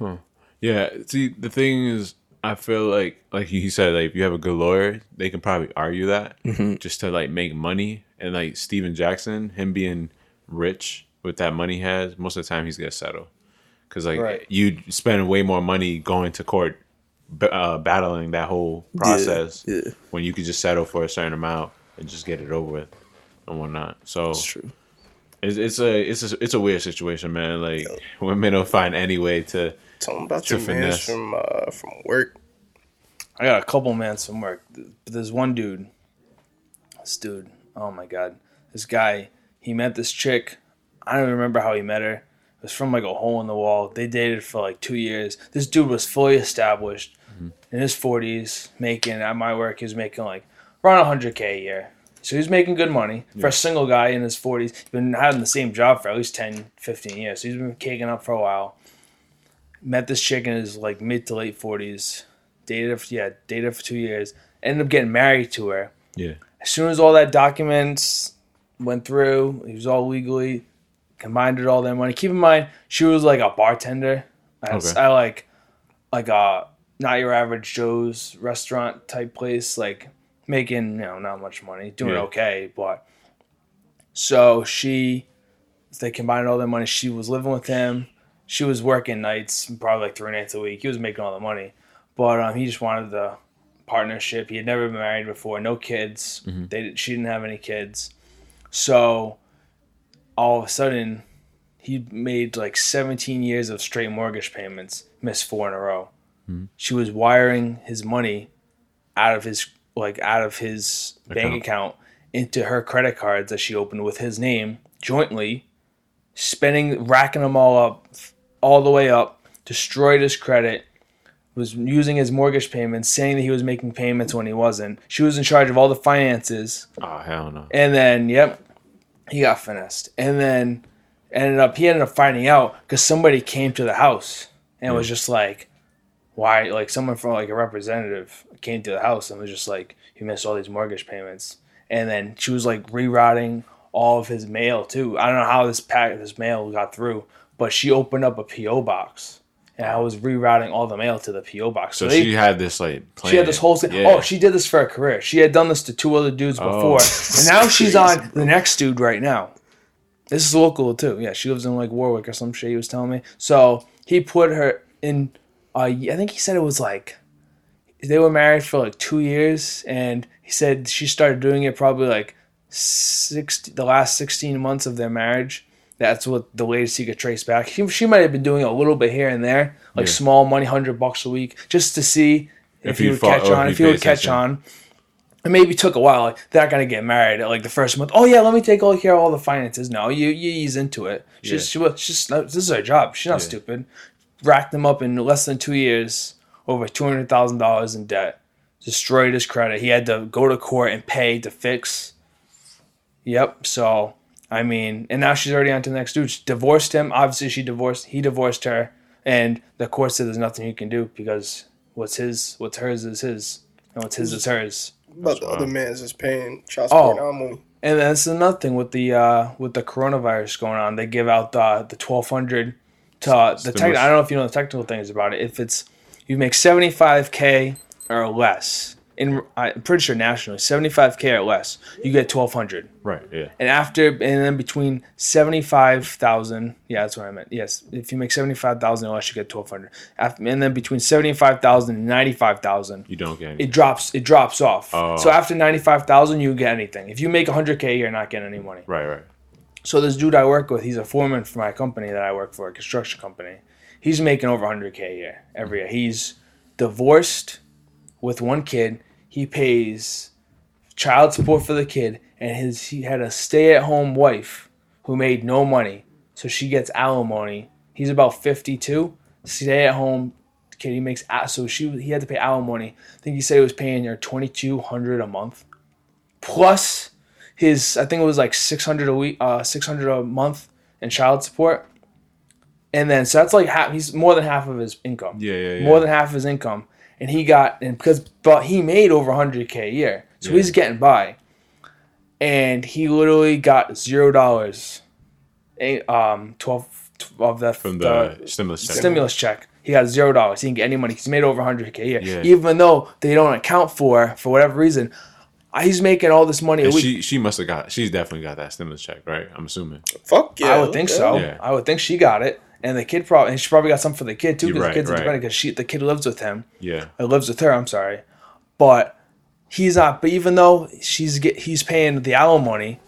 yeah. yeah. See, the thing is, I feel like like he said, like if you have a good lawyer, they can probably argue that just to like make money. And like Steven Jackson, him being rich with that money he has, most of the time he's gonna settle. Cause like Right. you spend way more money going to court, uh, battling that whole process yeah. when you could just settle for a certain amount and just get it over with and whatnot. So It's true. it's, it's a it's a it's a weird situation, man. Like women don't find any way to Tell them about To your man finesse. from uh, from work. I got a couple man from work. But there's one dude. This dude, oh my god, this guy. He met this chick. I don't even remember how he met her. It was from like a hole in the wall. They dated for like two years. This dude was fully established mm-hmm. in his forties, making at my work. He was making like around hundred k a year. So he's making good money for a single guy in his 40s. He's been having the same job for at least 10, 15 years. So he's been caking up for a while. Met this chick in his like mid to late 40s dated for, yeah dated for two years ended up getting married to her yeah. as soon as all that documents went through he was all legally combined it all their money keep in mind she was like a bartender at, Okay. I like like a not your average joe's restaurant type place like making you know not much money doing Yeah. okay but so she they combined all their money she was living with him she was working nights probably like three nights a week he was making all the money but um, he just wanted the partnership. He had never been married before, no kids. They she didn't have any kids, so all of a sudden he made like 17 years of straight mortgage payments, missed four in a row. Hmm. She was wiring his money out of his like out of his bank Account. account into her credit cards that she opened with his name jointly, spending racking them all up, all the way up, destroyed his credit was using his mortgage payments, saying that he was making payments when he wasn't. She was in charge of all the finances. Oh hell no. And then, yep, he got finessed. And then ended up he ended up finding out because somebody came to the house and was just like, why? Like someone from like a representative came to the house and was just like, you missed all these mortgage payments. And then she was like rerouting all of his mail too. I don't know how this pack this mail got through, but she opened up a PO box. And I was rerouting all the mail to the PO box. So they- she had this like plan. she had this whole thing. Yeah. Oh, she did this for a career. She had done this to two other dudes before, Oh. and now she's on the next dude right now. This is local too. Yeah, she lives in like Warwick or some shit. He was telling me. So he put her in. Uh, I think he said it was like they were married for like two years, and he said she started doing it probably like six the last sixteen months of their marriage. That's what the latest he could trace back. She, she might have been doing a little bit here and there, like Yeah. small money, hundred bucks a week, just to see if, If he would fought- catch on. if he would catch on. It maybe took a while. Like they're not gonna get married at like the first month. Oh yeah, let me take all care of all the finances. No, you you ease into it. She's Yeah. she she's this is her job. She's not Yeah. stupid. Racked them up in less than two years, over two hundred thousand dollars in debt. Destroyed his credit. He had to go to court and pay to fix. Yep. So I mean, and now she's already on to the next dude. She divorced him. Obviously, she divorced. He divorced her, and the court said there's nothing he can do because what's his, what's hers is his, and what's his is hers. But the wild. other man's is paying child Oh. support alimony. And that's another thing with the uh, with the coronavirus going on. They give out the the twelve hundred to uh, the tech. I don't know if you know the technical things about it. If it's you make seventy five k or less, in I'm pretty sure nationally seventy five k or less, you get twelve hundred. Right. Yeah. And after and then between seventy five thousand, yeah, that's what I meant. Yes, if you make seventy five thousand or less, you get twelve hundred. After and then between seventy five thousand and ninety five thousand, You don't get any. it drops it drops off. Oh. So after ninety five thousand, you get anything. If you make hundred k, you're not getting any money. right. Right. So this dude I work with, he's a foreman for my company that I work for, a construction company. He's making over hundred k a year every year. He's divorced with one kid. He pays child support for the kid, and his he had a stay at home wife who made no money, so she gets alimony. He's about fifty two. Stay at home kid. He makes so she he had to pay alimony. I think he said he was paying her twenty two hundred a month, plus his I think it was like six hundred a week, uh, six hundred a month in child support, and then so that's like half. He's more than half of his income. Yeah. Yeah. Yeah. More than half of his income, and he got and because but he made over hundred k a year, so Yeah. he's getting by, and he literally got zero dollars, um, twelve of the from the, stimulus check. stimulus check he got zero dollars. He didn't get any money. He's made over 100k a year, Yeah. even though they don't account for for whatever reason. uh, He's making all this money a week. she she must have got. She's definitely got that stimulus check, right? I'm assuming. Fuck yeah. I would think okay. so. Yeah. I would think she got it, and the kid probably, and she probably got some for the kid too, because right, the kid's right. independent. Because she, the kid lives with him, Yeah. or lives with her. I'm sorry, but he's not. But even though she's get, he's paying the alimony,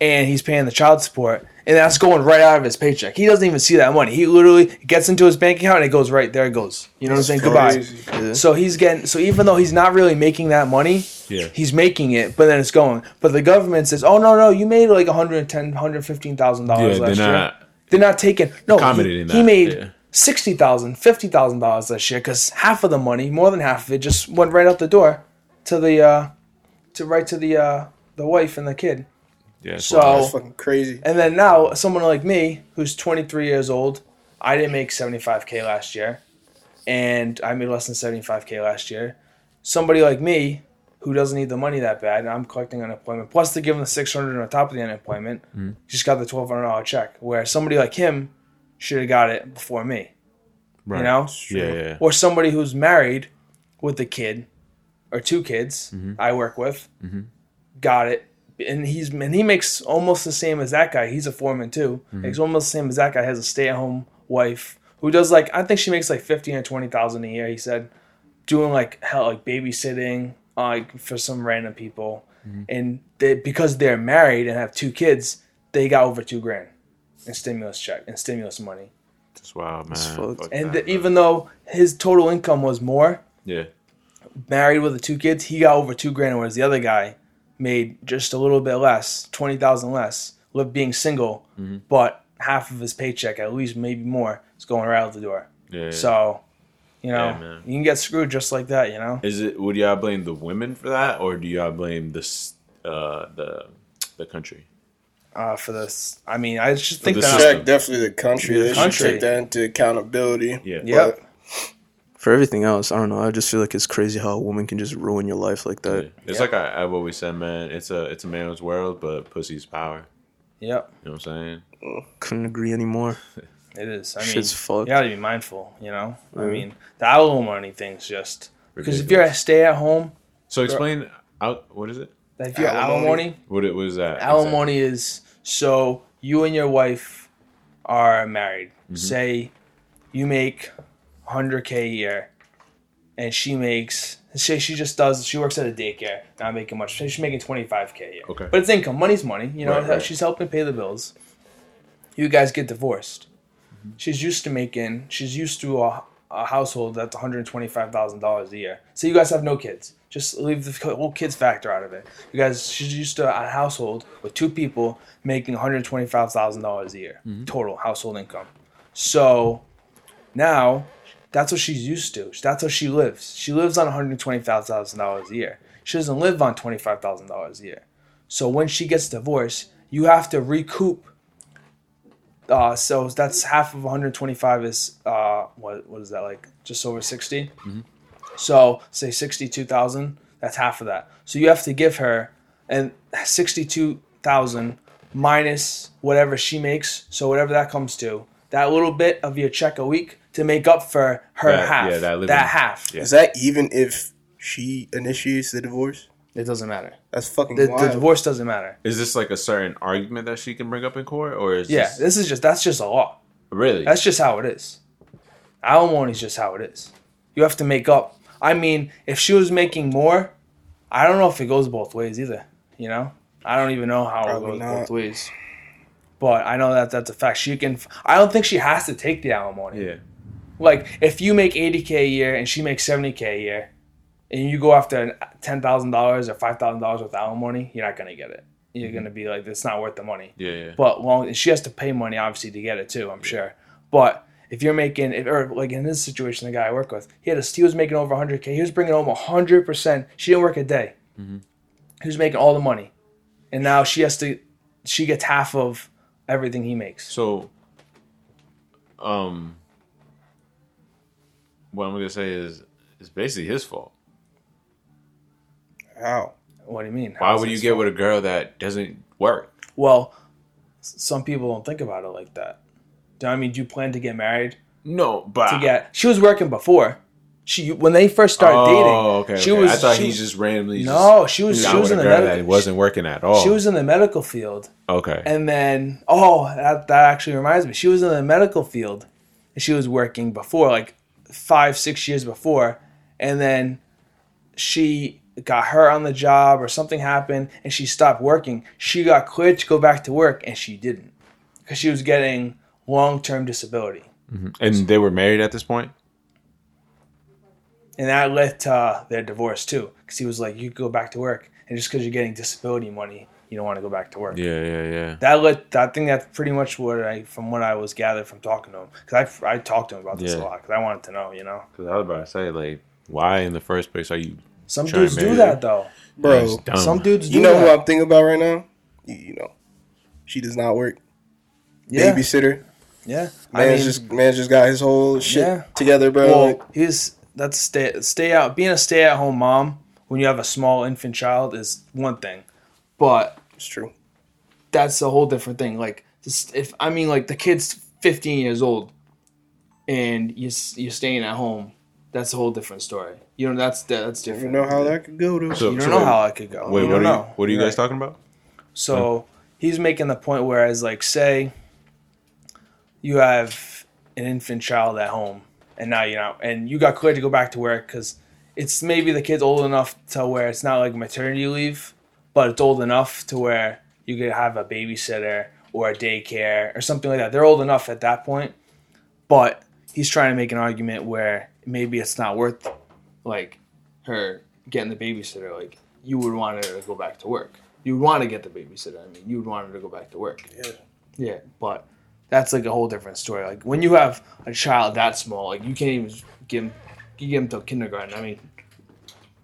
and he's paying the child support, and that's going right out of his paycheck. He doesn't even see that money. He literally gets into his bank account and it goes right there. It goes. You know what I'm saying? Goodbye. Crazy. So he's getting. So even though he's not really making that money, Yeah. he's making it, but then it's going. But the government says, "Oh no, no, you made like 110, 115 thousand Yeah. dollars They're last year." not. They're not taking no. accommodating He, he that, made yeah. sixty thousand, fifty thousand dollars this year because half of the money, more than half of it, just went right out the door to the uh, to right to the uh, the wife and the kid. Yeah. So- wild. That's fucking crazy. And then now, someone like me, who's 23 years old, I didn't make 75k last year, and I made less than 75k last year. Somebody like me, who doesn't need the money that bad, and I'm collecting unemployment. Plus, they give him the 600 on top of the unemployment. Mm-hmm. Just got the 1,200 dollar check. Where somebody like him should have got it before me. right. You know, Yeah. Yeah. or somebody who's married with a kid or two kids mm-hmm. I work with mm-hmm. got it and he's and he makes almost the same as that guy he's a foreman too makes almost the same as that guy has a stay-at-home wife who does like I think she makes like 15 or 20,000 a year he said doing like hell like babysitting uh, like for some random people and they, because they're married and have two kids they got over 2 grand in stimulus check and stimulus money It's wild, man. fucked. Fuck and that, the, even though his total income was more yeah. married with the two kids, he got over two grand, whereas the other guy made just a little bit less, twenty thousand less, lived being single, Mm-hmm. but half of his paycheck, at least maybe more, is going right out the door. Yeah. So, you know, Yeah, you can get screwed just like that. You know, Is it? Would y'all blame the women for that, or do y'all blame this? Uh, the the country. uh, for this, I mean, I just think the that. Check definitely the country. The They country. should take that into accountability. Yeah. Yep. For everything else, I don't know. I just feel like it's crazy how a woman can just ruin your life like that. It's Yeah. like I, I've always said, man. It's a it's a man's world, but pussy's power. Yep, You know what I'm saying? Couldn't agree anymore. it is. I mean, Shit's fucked. you gotta be mindful. You know, I Mhm. mean, the alimony thing's just because if you're a stay at home, So explain out. What is it? if you're Alimony. alimony What it was that? alimony is so you and your wife are married. Mm-hmm. Say you make 100k a year, and she makes. Say she just does. She works at a daycare, not making much. She's making 25k a year. Okay. But it's income. Money's money. You know, Right, right. she's helping pay the bills. You guys get divorced. Mm-hmm. She's used to making. She's used to a, a household that's 125 thousand dollars a year. So you guys have no kids. Just leave the whole kids factor out of it. You guys, she's used to a household with two people making 125 thousand dollars a year total household income. So now that's what she's used to. That's how she lives. She lives on $125,000 a year. She doesn't live on $25,000 a year. So when she gets divorced, you have to recoup. Uh, so that's half of 125 is uh, what what is that like? Just over 60. So say 62,000. That's half of that. So you have to give her and 62,000 minus whatever she makes. So whatever that comes to, that little bit of your check a week to make up for her That- half. yeah, that that, half. yeah. Is that even if she initiates the divorce? It doesn't matter. That's fucking The, wild. the divorce doesn't matter. Is this like a certain argument that she can bring up in court, or is Yeah, this, this is just that's just a law. really? That's just how it is. Alimony is just how it is. You have to make up. I mean, if she was making more, I don't know if it goes both ways either. You know, I don't even know how Probably it goes not. both ways. But I know that that's a fact. She can. I don't think she has to take the alimony. yeah. Like if you make eighty k a year and she makes seventy k a year, and you go after ten thousand dollars or five thousand dollars with alimony, you're not gonna get it. You're gonna be like, it's not worth the money. Yeah, yeah. But long, she has to pay money obviously to get it too. I'm sure. But if you're making, if, or like in this situation, the guy I work with, he had a, he was making over 100k. He was bringing home 100. percent She didn't work a day. He was making all the money, and now she has to. She gets half of everything he makes. So, um, what I'm gonna say is, it's basically his fault. How? What do you mean? Why How's would you get with a girl that doesn't work? Well, some people don't think about it like that. Do I mean, do you plan to get married No, but to get. She was working before. She when they first started oh, dating. Oh, okay. She okay. was. I thought she, he just randomly. No, just she was. She was in the medical. that wasn't working at all. She was in the medical field, okay. and then oh, that that actually reminds me. She was in the medical field, and she was working before, like five, six years before, and then she got hurt on the job or something happened, and she stopped working. She got cleared to go back to work, and she didn't because she was getting long term disability. and they were married at this point. and that led to uh, their divorce too because he was like you go back to work and just because you're getting disability money you don't want to go back to work Yeah, yeah, yeah. that led i think that's pretty much what i from what i was gathered from talking to him because I, I talked to him about this Yeah. a lot because i wanted to know you know Because I was about to say, like, why in the first place are you? Some Trying dudes do marry that though Bro, some dudes do you know who. I'm thinking about right now? You, you know, she does not work. yeah Babysitter. yeah i Man's mean just man's just got his whole shit Yeah. together, bro. well Like, he's that's stay stay out being a stay at home mom when you have a small infant child is one thing but it's true. that's a whole different thing. Like, if I mean, like the kid's 15 years old, and you you're staying at home, that's a whole different story. You know, that's that's different. You different. know how that could go, though. So, you don't so know wait, how that could go. Wait, you what don't are you? What are you guys Right. talking about? So he's making the point whereas, like, say you have an infant child at home, and now you know, and you got cleared to go back to work because it's maybe the kid's old enough to where it's not like maternity leave, but it's old enough to where you could have a babysitter or a daycare or something like that. They're old enough at that point, but he's trying to make an argument where maybe it's not worth like her getting the babysitter. Like you would want her to go back to work. You would want to get the babysitter. I mean, you would want her to go back to work. Yeah. Yeah, but that's like a whole different story. Like when you have a child that small, like you can't even give him, you give him to kindergarten. I mean,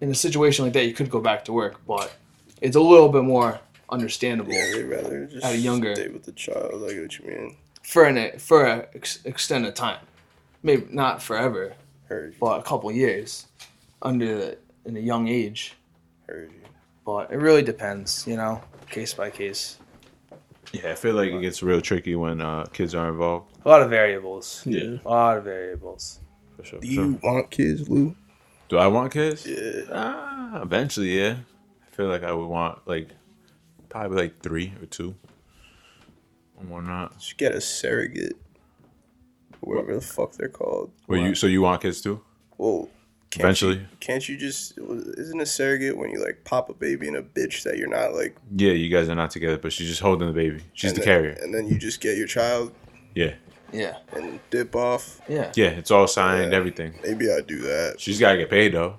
in a situation like that, you could go back to work, but it's a little bit more understandable Yeah, they'd rather just At a younger- stay with the child. I get what you mean. for an for a ex- extended time. Maybe not forever, Heard you. but a couple years under the, in a young age. Heard you. But it really depends, you know, case by case. Yeah, I feel like it gets real tricky when uh, kids are involved. A lot of variables. Yeah. A lot of variables. For sure. Do you sure. want kids, Lou? Do I want kids? Yeah. Ah, eventually, yeah. I feel like I would want like probably like three or two. Or more not. Just get a surrogate. Whatever the fuck they're called. Well, you so you want kids too? Well, can't Eventually. You, can't you just? Isn't a surrogate when you like pop a baby in a bitch that you're not like? Yeah, you guys are not together, but she's just holding the baby. She's the then- carrier. And then you just get your child Yeah, Yeah. and dip off. Yeah. yeah, it's all signed, Yeah. everything. Maybe I do that. She's gotta get paid though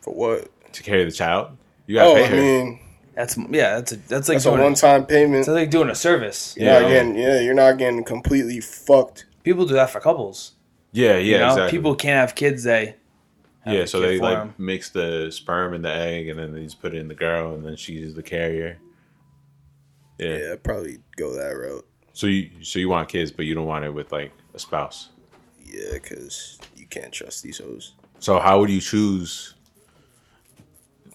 For what? to carry the child. You gotta Oh, pay I her. mean, That's yeah. That's a that's like that's a one-time payment. It's like doing a service. You're not Yeah. getting, yeah, you're not getting completely fucked. People do that for couples. yeah, yeah, You know, exactly. people can't have kids. They have yeah, a so kid they for like 'em. mix the sperm and the egg, and then they just put it in the girl, and then she's the carrier. Yeah. Yeah, I'd probably go that route. So you so you want kids, but you don't want it with like a spouse. Yeah, because you can't trust these hoes. So how would you choose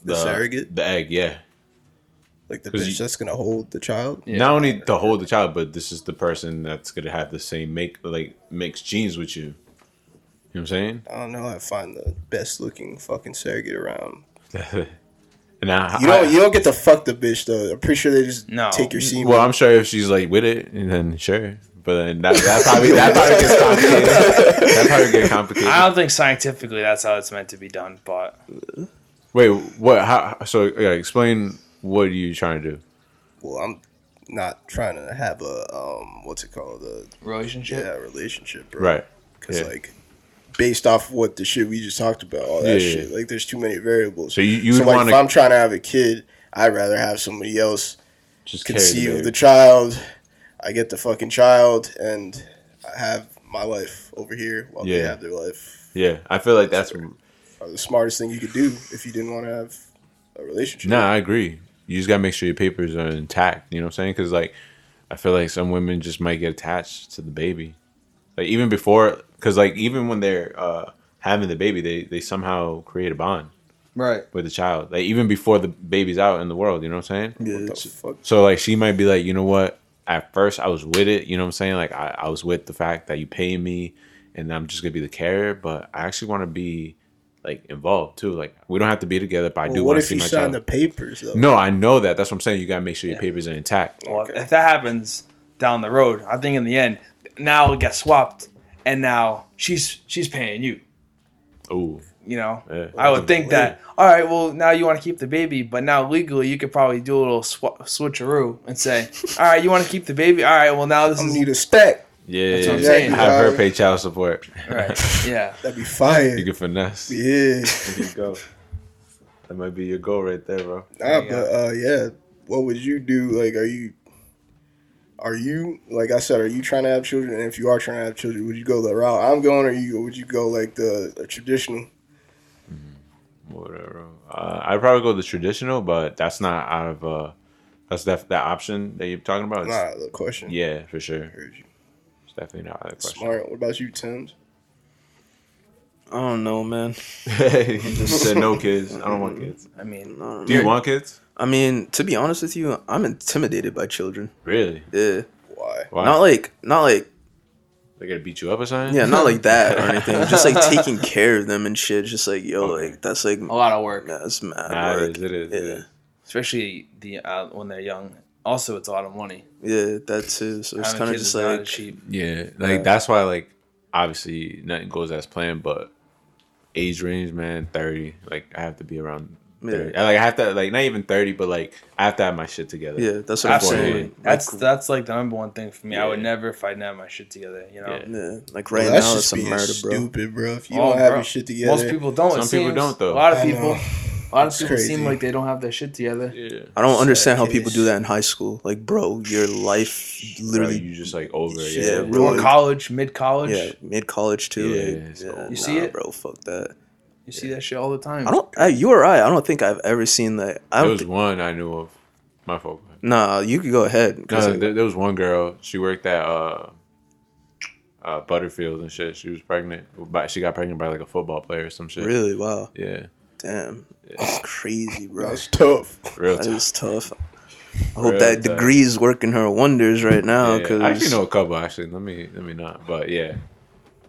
The surrogate? The egg, yeah. Like the 'Cause bitch you- that's gonna hold the child. Yeah. Not only to hold the child, but this is the person that's gonna have the same make like mixed genes with you. You know what I'm saying? I don't know. I find the best looking fucking surrogate around. and now, You don't. You don't get to fuck the bitch though. I'm pretty sure they just No. take your semen. well, I'm sure if she's like with it, and then sure. But then that, that probably that probably gets complicated. that probably get complicated. I don't think scientifically that's how it's meant to be done. But Wait, what? How? So yeah, explain what are you trying to do? well, I'm not trying to have a um, what's it called? A relationship. yeah, relationship, bro. Right. Because Yeah. like, based off what the shit we just talked about, all that Yeah, yeah, shit, like, there's too many variables. So you you so like, want if I'm trying to have a kid, I'd rather have somebody else just carry the conceive the child. I get the fucking child, and I have my life over here while they have their life. Yeah, I feel like that's Probably the smartest thing you could do if you didn't want to have a relationship. Nah, I agree. You just gotta make sure your papers are intact. You know what I'm saying? Because like, I feel like some women just might get attached to the baby, like even before. Because like even when they're uh, having the baby, they they somehow create a bond Right. with the child. Like even before the baby's out in the world. You know what I'm saying? What Yeah, the fuck? So like she might be like, you know what? At first I was with it. You know what I'm saying? Like I, I was with the fact that you pay me and I'm just gonna be the carrier. But I actually want to be like involved too. Like we don't have to be together, but I do Well, what want to if see you my sign child. the papers though? no, I know that. That's what I'm saying. You gotta make sure your papers are intact. Well, Okay. if that happens down the road, I think in the end, now it gets swapped, and now she's she's paying you. Ooh, You know, Yeah. I would think that. All right, well now you want to keep the baby, but now legally you could probably do a little sw- switcheroo and say, all right, you want to keep the baby. All right, well now this I'm is gonna need a stack. Yeah, That's what I'm yeah. saying. have her pay child support. right. Yeah, That'd be fire. You can finesse. Yeah. There you go. That might be your goal right there, bro. Nah, you but uh, yeah. What would you do? Like, are you, are you like I said? Are you trying to have children? And if you are trying to have children, would you go the route I'm going, or you would you go like the, the traditional? Whatever. Uh, I'd probably go the traditional, but that's not out of uh, that's that that option that you're talking about. It's- Nah, the question. Yeah, for sure. Heard you. It's definitely not out of the question. Smart. What about you, Tim's? I don't know, man. you just said no kids. I don't want kids. I mean, I don't Do you want kids? I mean, to be honest with you, I'm intimidated by children. Really? Yeah, Why? Why? not like, not like, they gotta beat you up or something? yeah, not like that or anything. Just like taking care of them and shit. Just like, yo, like that's like, a lot of work, that's mad Nah, work. it is. It is. Yeah. is. especially the uh, when they're young. Also, it's a lot of money. Yeah, that too. So it's kind of just like, cheap. Yeah, like that's why like obviously nothing goes as planned, but age range, man, thirty. Like I have to be around. 30. Yeah. Like I have to like not even thirty, but like I have to have my shit together. yeah, that's what I'm Absolutely, saying. that's like, that's like the number one thing for me. I would never if I didn't have my shit together. You know, Yeah. yeah, like Bro, right that's now just it's a being murder, bro. stupid, bro. If you Oh, don't have bro. your shit together, most people don't. it Some people don't, though. A lot of I people, know. A lot of people crazy. seem like they don't have their shit together. Yeah. I don't understand how people do that in high school. Like, bro, your life Literally, literally, you just like over. it. Yeah, Yeah, really. Or college, mid college. yeah, mid college too. Yeah, like, it's yeah, old. You see it? bro? Fuck that. You see that shit all the time. I don't. I, you or I? I don't think I've ever seen that. I There was thi- one I knew of. My fault. nah, you could go ahead. 'cause, No, like, there, there was one girl. She worked at uh, uh, Butterfield and shit. She was pregnant. But she got pregnant by like a football player or some shit. really? Wow. Yeah. Damn. That's crazy, bro. that's tough. Real That tough. is tough. I hope Real that tough. degree is working her wonders right now. Yeah, Cause I actually know a couple. Actually, let me let me not. But yeah,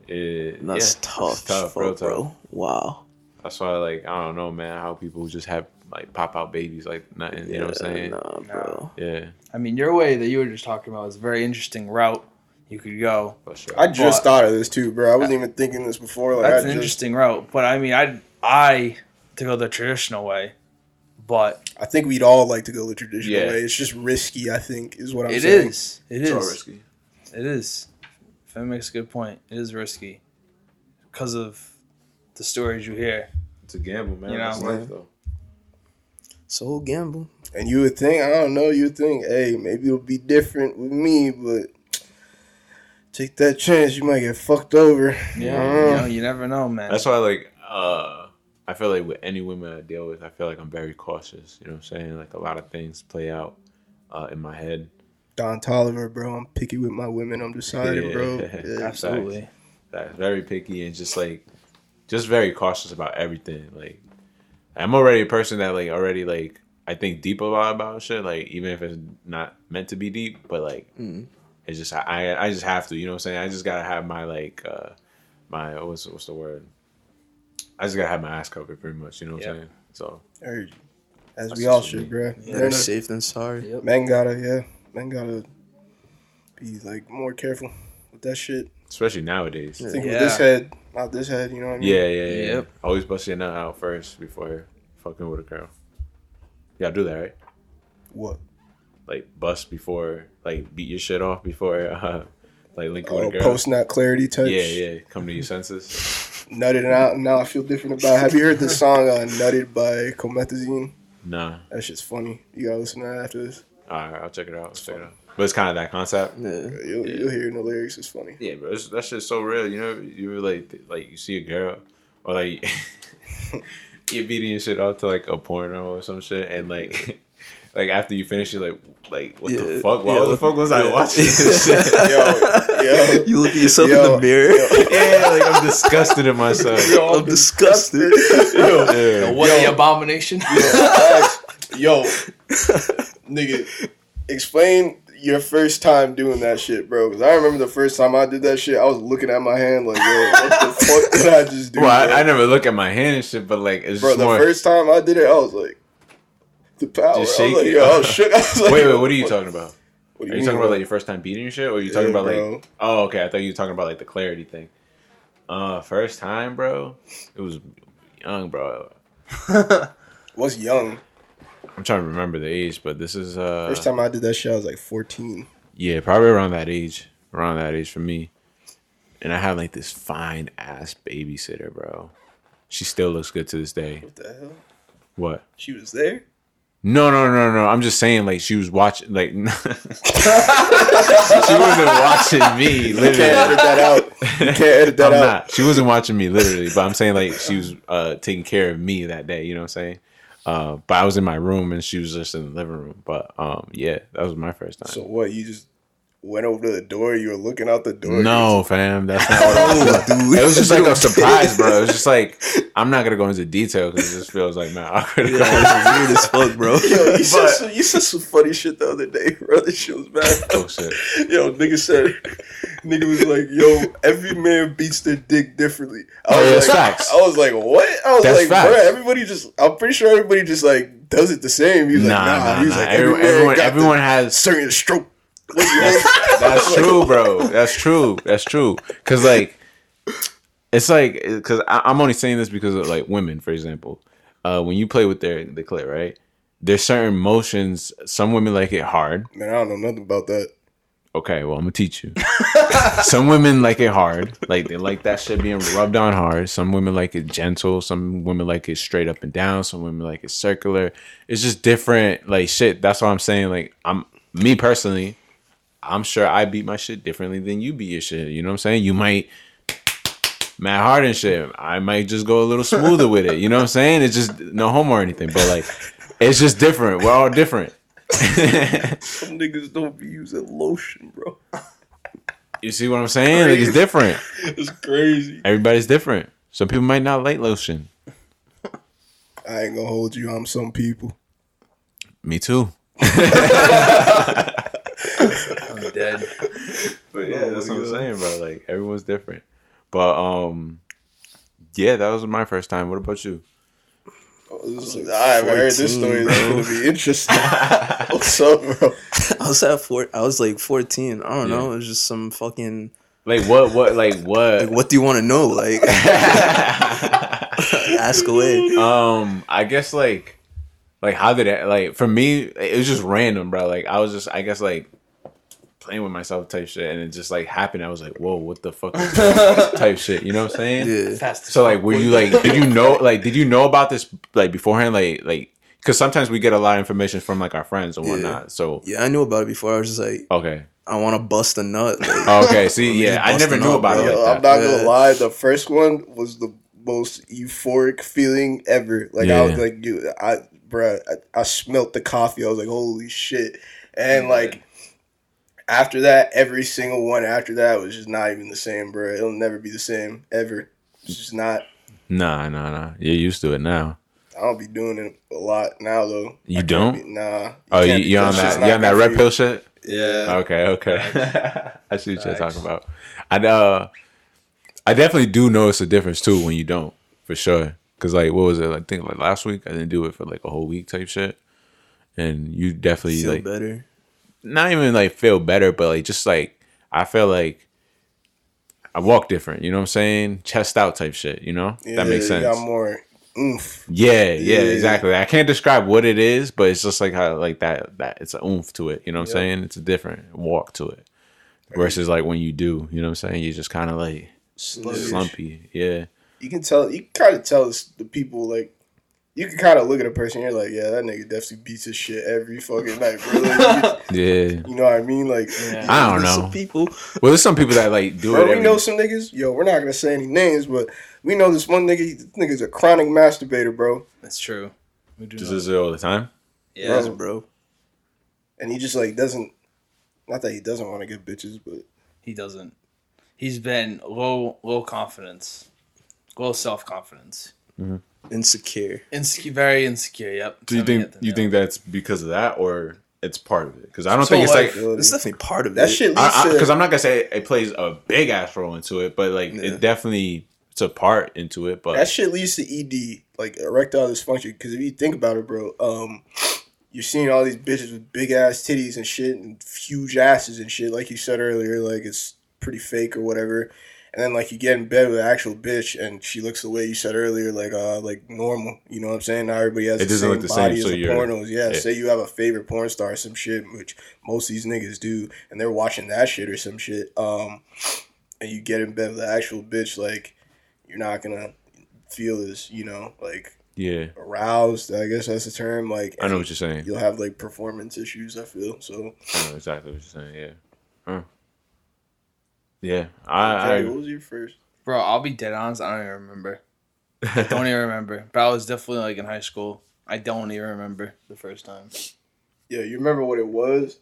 it, that's yeah, tough, it's tough, fuck, real tough. bro. Wow. That's why, like, I don't know, man, how people just have like pop out babies like nothing. You know what I'm saying? Nah, bro. Yeah, I mean, your way that you were just talking about is a very interesting route you could go. for sure. I just But- thought of this too, bro. I wasn't even thinking this before. Like, That's I an just, interesting route. But I mean, I I to go the traditional way, but I think we'd all like to go the traditional Yeah. way. It's just risky. I think is what I'm it saying. is. It it's all is. risky. It is. That makes a good point. It is risky because of the stories you hear. It's a gamble, man. You know, That's life, though. It's a gamble. And you would think, I don't know, you would think, hey, maybe it'll be different with me, but take that chance, you might get fucked over. Yeah, you know, know. you never know, man. That's why, like, uh, I feel like with any women I deal with, I feel like I'm very cautious. You know what I'm saying? Like a lot of things play out uh, in my head. Don Toliver, bro. I'm picky with my women. I'm decided, Yeah. bro. Yeah. Absolutely. That's very picky and just like, just very cautious about everything. Like, I'm already a person that like already like I think deep a lot about shit. Like even if it's not meant to be deep, but like Mm. it's just I I just have to. You know what I'm saying? I just gotta have my like uh my what's what's the word? I just gotta have my ass covered pretty much. You know what Yeah. I'm saying? So Heard you. As we all should, me. bro. Yeah. Better Men, safe than sorry. Yep. men gotta, yeah. Men gotta be like more careful with that shit. especially nowadays. Think Yeah. with this head, not this head. You know what I mean? Yeah, yeah, yeah. Yep. Always bust your nut out first before fucking with a girl. Y'all do that, right? What? Like bust before, like beat your shit off before, uh, like linking Oh, with a girl. post not clarity touch. yeah, yeah. Come to your senses. Nutted it out. Now I feel different about. It. Have you heard the song uh, "Nutted" by Comethazine? Nah. That shit's funny. You gotta listen to that after this. All right, I'll check it out. I'll check it out. But it's kind of that concept. Yeah. You'll, you'll hear in the lyrics. It's funny. Yeah, bro. It's, that shit's so real. You know, you were like, like you see a girl, or like you're beating your shit off to like a porno or some shit, and like, like after you finish, you're like, like what the fuck? Why yeah. the fuck was I watching this shit? Yo, yo. You look at yourself in the mirror. yeah, like I'm disgusted in myself. Yo, I'm disgusted. yo, Yeah. What the abomination? Facts. Yo, nigga, explain your first time doing that shit, bro. Because I remember the first time I did that shit, I was looking at my hand like, yo, what the fuck did I just do? Well, I. I never look at my hand and shit, but like it's bro, just the more. first time I did it, I was like, the power. Just like, shake yo, it. I was shook. Like, wait, wait, what are you talking about? What Are you mean, talking about bro? like your first time beating your shit, or are you talking Yeah, about like? Oh, okay. I thought you were talking about like the clarity thing. Uh, first time, bro. It was young, bro. was young. I'm trying to remember the age, but this is uh. First time I did that shit, I was like 14. Yeah, probably around that age. Around that age for me. And I have like this fine ass babysitter, bro. She still looks good to this day. What the hell? What? She was there? No, no, no, no. I'm just saying, like she was watching, like she wasn't watching me. You can't Literally, edit that out. You can't edit that I'm out. not. She wasn't watching me literally, but I'm saying like she was uh, taking care of me that day. You know what I'm saying? Uh, but I was in my room and she was just in the living room. But um, yeah, that was my first time. So what? You just went over to the door. You were looking out the door. No, fam, that's not what I was doing. It was just like a surprise, bro. It was just like I'm not gonna go into detail because it just feels like man, awkward. Yeah, weird as fuck, bro. Yo, you, said some, you said some funny shit the other day, bro. This shit was bad. oh shit. Yo, nigga said, nigga was like, yo, every man beats their dick differently. I Oh, was yeah, that's like, facts. I was like, what? I was That's like, facts. bro, everybody just, I'm pretty sure everybody just like does it the same. He was Nah, like, nah. nah, he was nah. like, Every- every everyone, everyone has. certain stroke. That's true, bro. That's true. That's true. Cause like, it's like, cause I, I'm only saying this because of like women, for example. Uh, when you play with their the clit, right? There's certain motions. Some women like it hard. Man, I don't know nothing about that. Okay, well, I'm gonna teach you. some women like it hard, like they like that shit being rubbed on hard. Some women like it gentle. Some women like it straight up and down. Some women like it circular. It's just different, like shit. That's what I'm saying. Like I'm me personally, I'm sure I beat my shit differently than you beat your shit. You know what I'm saying? You might mad Harden shit. I might just go a little smoother with it. You know what I'm saying? It's just no homo or anything, but like it's just different. We're all different. Some niggas don't be using lotion, bro. You see what I'm saying? Like it's different. It's crazy. Everybody's different. Some people might not like lotion. I ain't gonna hold you. I'm some people. Me too. I'm dead. But yeah, that's what I'm saying, bro. Like everyone's different. But um, yeah, that was my first time. What about you? This is- I haven't heard this 14, story. That's gonna be interesting. What's up, bro? I was at four. I was like fourteen. I don't Yeah. know. It was just some fucking. Like what? What? Like Like, what? what do you want to know? Like, ask away. um, I guess like, like how did it? Like for me, it was just random, bro. Like I was just, I guess like playing with myself type shit, and it just like happened. I was like, whoa, what the fuck? is this?" type shit. You know what I'm saying? Yeah. So like, were you like, did you know, like, did you know about this like beforehand, like, like, because sometimes we get a lot of information from like our friends and Yeah. whatnot. So Yeah, I knew about it before. I was just like, okay, I want to bust a nut. Like, okay. See, Just yeah, I never knew up, about bro. it. Yo, Like I'm that. not gonna lie. The first one was the most euphoric feeling ever. Like I was like, you, I, bruh, I, I smelt the coffee. I was like, holy shit! And like after that, every single one after that was just not even the same, bro. It'll never be the same ever. It's just not. Nah, nah, nah. You're used to it now. I don't be doing it a lot now though. You I don't? Be, nah. Oh, you, can't you on that? not You on that red pill shit? Yeah. Okay, okay. I see what you're talking about. I uh, I definitely do notice a difference too when you don't, for sure. Cause like, what was it? I think like last week I didn't do it for like a whole week type shit, and you definitely feel like better. Not even like feel better, but like just like I feel like I walk different. You know what I'm saying? Chest out type shit. You know Yeah, that makes You sense. got more oomph. Yeah, yeah, Yeah. exactly. I can't describe what it is, but it's just like how like that that it's an oomph to it. You know what I'm saying? It's a different walk to it. Versus like when you do, you know what I'm saying? You just kind of like Sluggish. slumpy. Yeah. you can tell you kind of tell the people like you can kind of look at a person you're like yeah that nigga definitely beats his shit every fucking night bro Like, Yeah. you know what I mean like Yeah. I don't know. Some people. Well, there's some people that like do bro it. we Every, know some niggas yo we're not gonna say any names but we know this one nigga this nigga's a chronic masturbator bro That's true. We do does know. this all the time. Yeah. Bro. Bro. and he just like doesn't not that he doesn't want to get bitches but He doesn't. He's been low, low confidence, low self confidence, mm-hmm. Insecure. insecure, very insecure. Yep. Do you think you think that's because of that, or it's part of it because I don't So, think it's like, like It's definitely part of that it. shit because I'm not gonna say it plays a big ass role into it, but like Yeah. it definitely it's a part into it. But that shit leads to ED, like erectile dysfunction. Because if you think about it, bro, um, you're seeing all these bitches with big ass titties and shit and huge asses and shit, like you said earlier, like it's pretty fake or whatever. And then like you get in bed with an actual bitch and she looks the way you said earlier, like uh like normal. You know what I'm saying? Not everybody has It the doesn't same look the body same, as so the pornos. Yeah, say you have a favorite porn star or some shit, which most of these niggas do, and they're watching that shit or some shit. Um, and you get in bed with an actual bitch, like you're not gonna feel as you know like yeah, aroused. I guess that's the term. Like I know what you're saying. You'll have like performance issues. I feel so. I know exactly what you're saying. Yeah, huh. Yeah. I, Jay, I what was your first? Bro, I'll be dead honest. I don't even remember. I Don't even remember. But I was definitely like in high school. I don't even remember the first time. Yeah, you remember what it was?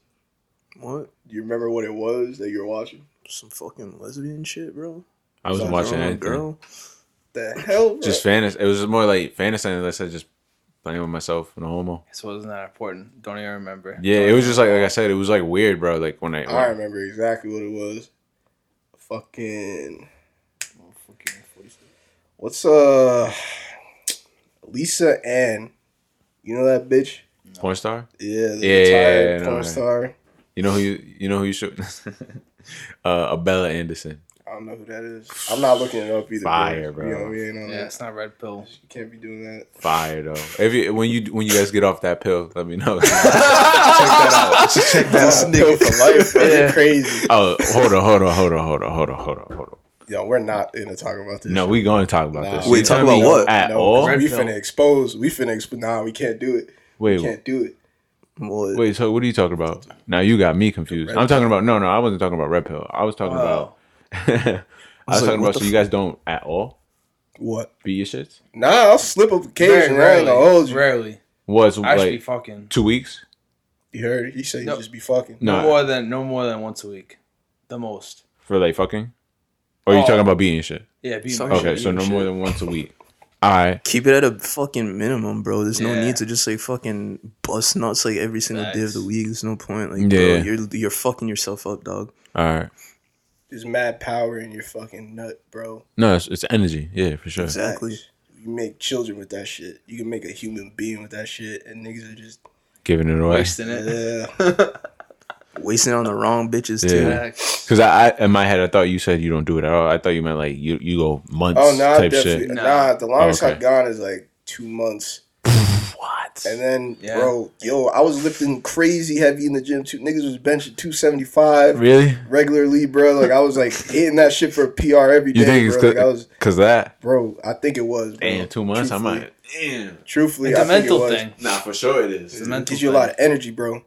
What? Do you remember what it was that you were watching? Some fucking lesbian shit, bro. I wasn't Some watching Girl, anything. girl. The hell, bro? Just fantasy. It was more like fantasy. Like I said, just playing with myself and a homo. So it wasn't that important. Don't even remember. Yeah, it was just like like I said, it was like weird, bro. Like when I, when I remember exactly what it was. Fucking Oh, fucking what's uh Lisa Ann. You know that bitch? porn star. Yeah, the Yeah, yeah, yeah, porn right. star. You know who you you know who you should uh Abella Anderson. I don't know who that is. I'm not looking it up either. Fire, bro. bro. You know, we ain't on Yeah, that. it's not red pill. You can't be doing that. Fire though. If you when you when you guys get off that pill, let me know. Check that out. Check that That's out. nigga for life, man. Yeah. Crazy. Oh, hold on, hold on, hold on, hold on, hold on, hold on, hold on. Yo, we're not gonna talk about this. No, we going to talk about Nah. this. Wait, talk about what? At no, all? 'cause we finna expose. We finna expose. Nah, we can't do it. Wait, We can't do it. What? wait. So what are you talking about? Now you got me confused. I'm talking about no, no. I wasn't talking about red pill. I was talking Wow. about. I was like, talking about the so you guys don't at all What? be your shits. Nah, I'll slip up Very occasionally. I ain't gonna rarely. hold you. Rarely. Was I should be like fucking two weeks. You heard? He said you No. just be fucking. no Nah. more than no more than once a week. The most. for like fucking? Or are you Oh. talking about being shit? Yeah, be Sorry. Okay, shit, so you no shit. more than once a week. All right. Keep it at a fucking minimum, bro. There's no Yeah. need to just like fucking bust nuts like every single day of the Facts. week. There's no point. Like, Yeah. bro, you're you're fucking yourself up, dog. All right. There's mad power in your fucking nut, bro. No, it's, it's energy. Yeah, for sure. Exactly. Facts. You make children with that shit. You can make a human being with that shit, and niggas are just Giving it away. wasting it. yeah. Wasting it on the wrong bitches Yeah. too. Because I, I, in my head, I thought you said you don't do it at all. I thought you meant like you, you go months Oh no, type definitely. shit. Nah. Nah, the longest oh, Okay. I've gone is like two months. What? And then, Yeah. bro, yo, I was lifting crazy heavy in the gym too. Niggas was benching 275 Really? regularly, bro. Like I was like hitting that shit for a PR every day, You think it's bro. Like I was, because that? bro. I think it was. Bro. Damn, two months. I Truthfully. might. Damn. Truthfully, It's I a think mental it was. thing. Nah, for sure it is. It's a mental Gives you a lot of energy, bro.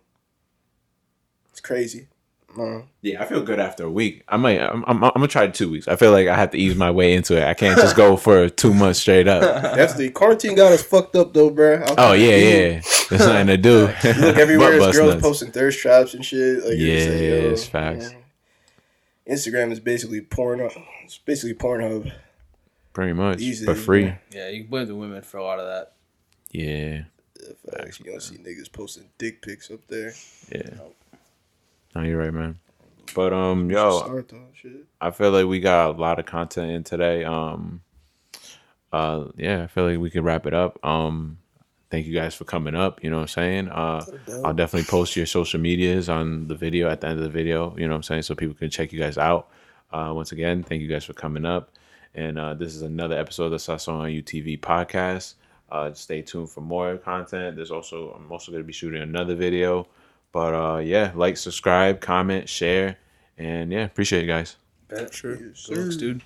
It's crazy. Uh, Yeah, I feel good after a week. I might. I'm, I'm, I'm gonna try two weeks. I feel like I have to ease my way into it. I can't just go for two months straight up. That's the quarantine got us fucked up though, bro. I'll Oh yeah, yeah. There's nothing to do. Look everywhere, Butt it's bust girls nuts. posting thirst traps and shit. Like, it's like, Yeah, it's facts. yeah. Instagram is basically porn. It's basically Pornhub. Pretty much Easy, for free. yeah. Yeah, you can blame the women for a lot of that. Yeah, Yeah, facts. You don't see niggas posting dick pics up there. yeah. No, you're right, man. But um, yo, Start. I feel like we got a lot of content in today. Um, uh, yeah, I feel like we could wrap it up. Um, thank you guys for coming up. You know what I'm saying? Uh, I'll definitely post your social medias on the video at the end of the video. You know what I'm saying? So people can check you guys out. Uh, once again, thank you guys for coming up. And uh, this is another episode of the Sasso on UTV podcast. Uh, stay tuned for more content. There's also I'm also going to be shooting another video. But uh, yeah, like, subscribe, comment, share, and yeah, appreciate it, guys. Bet. Sure. Good looks, dude.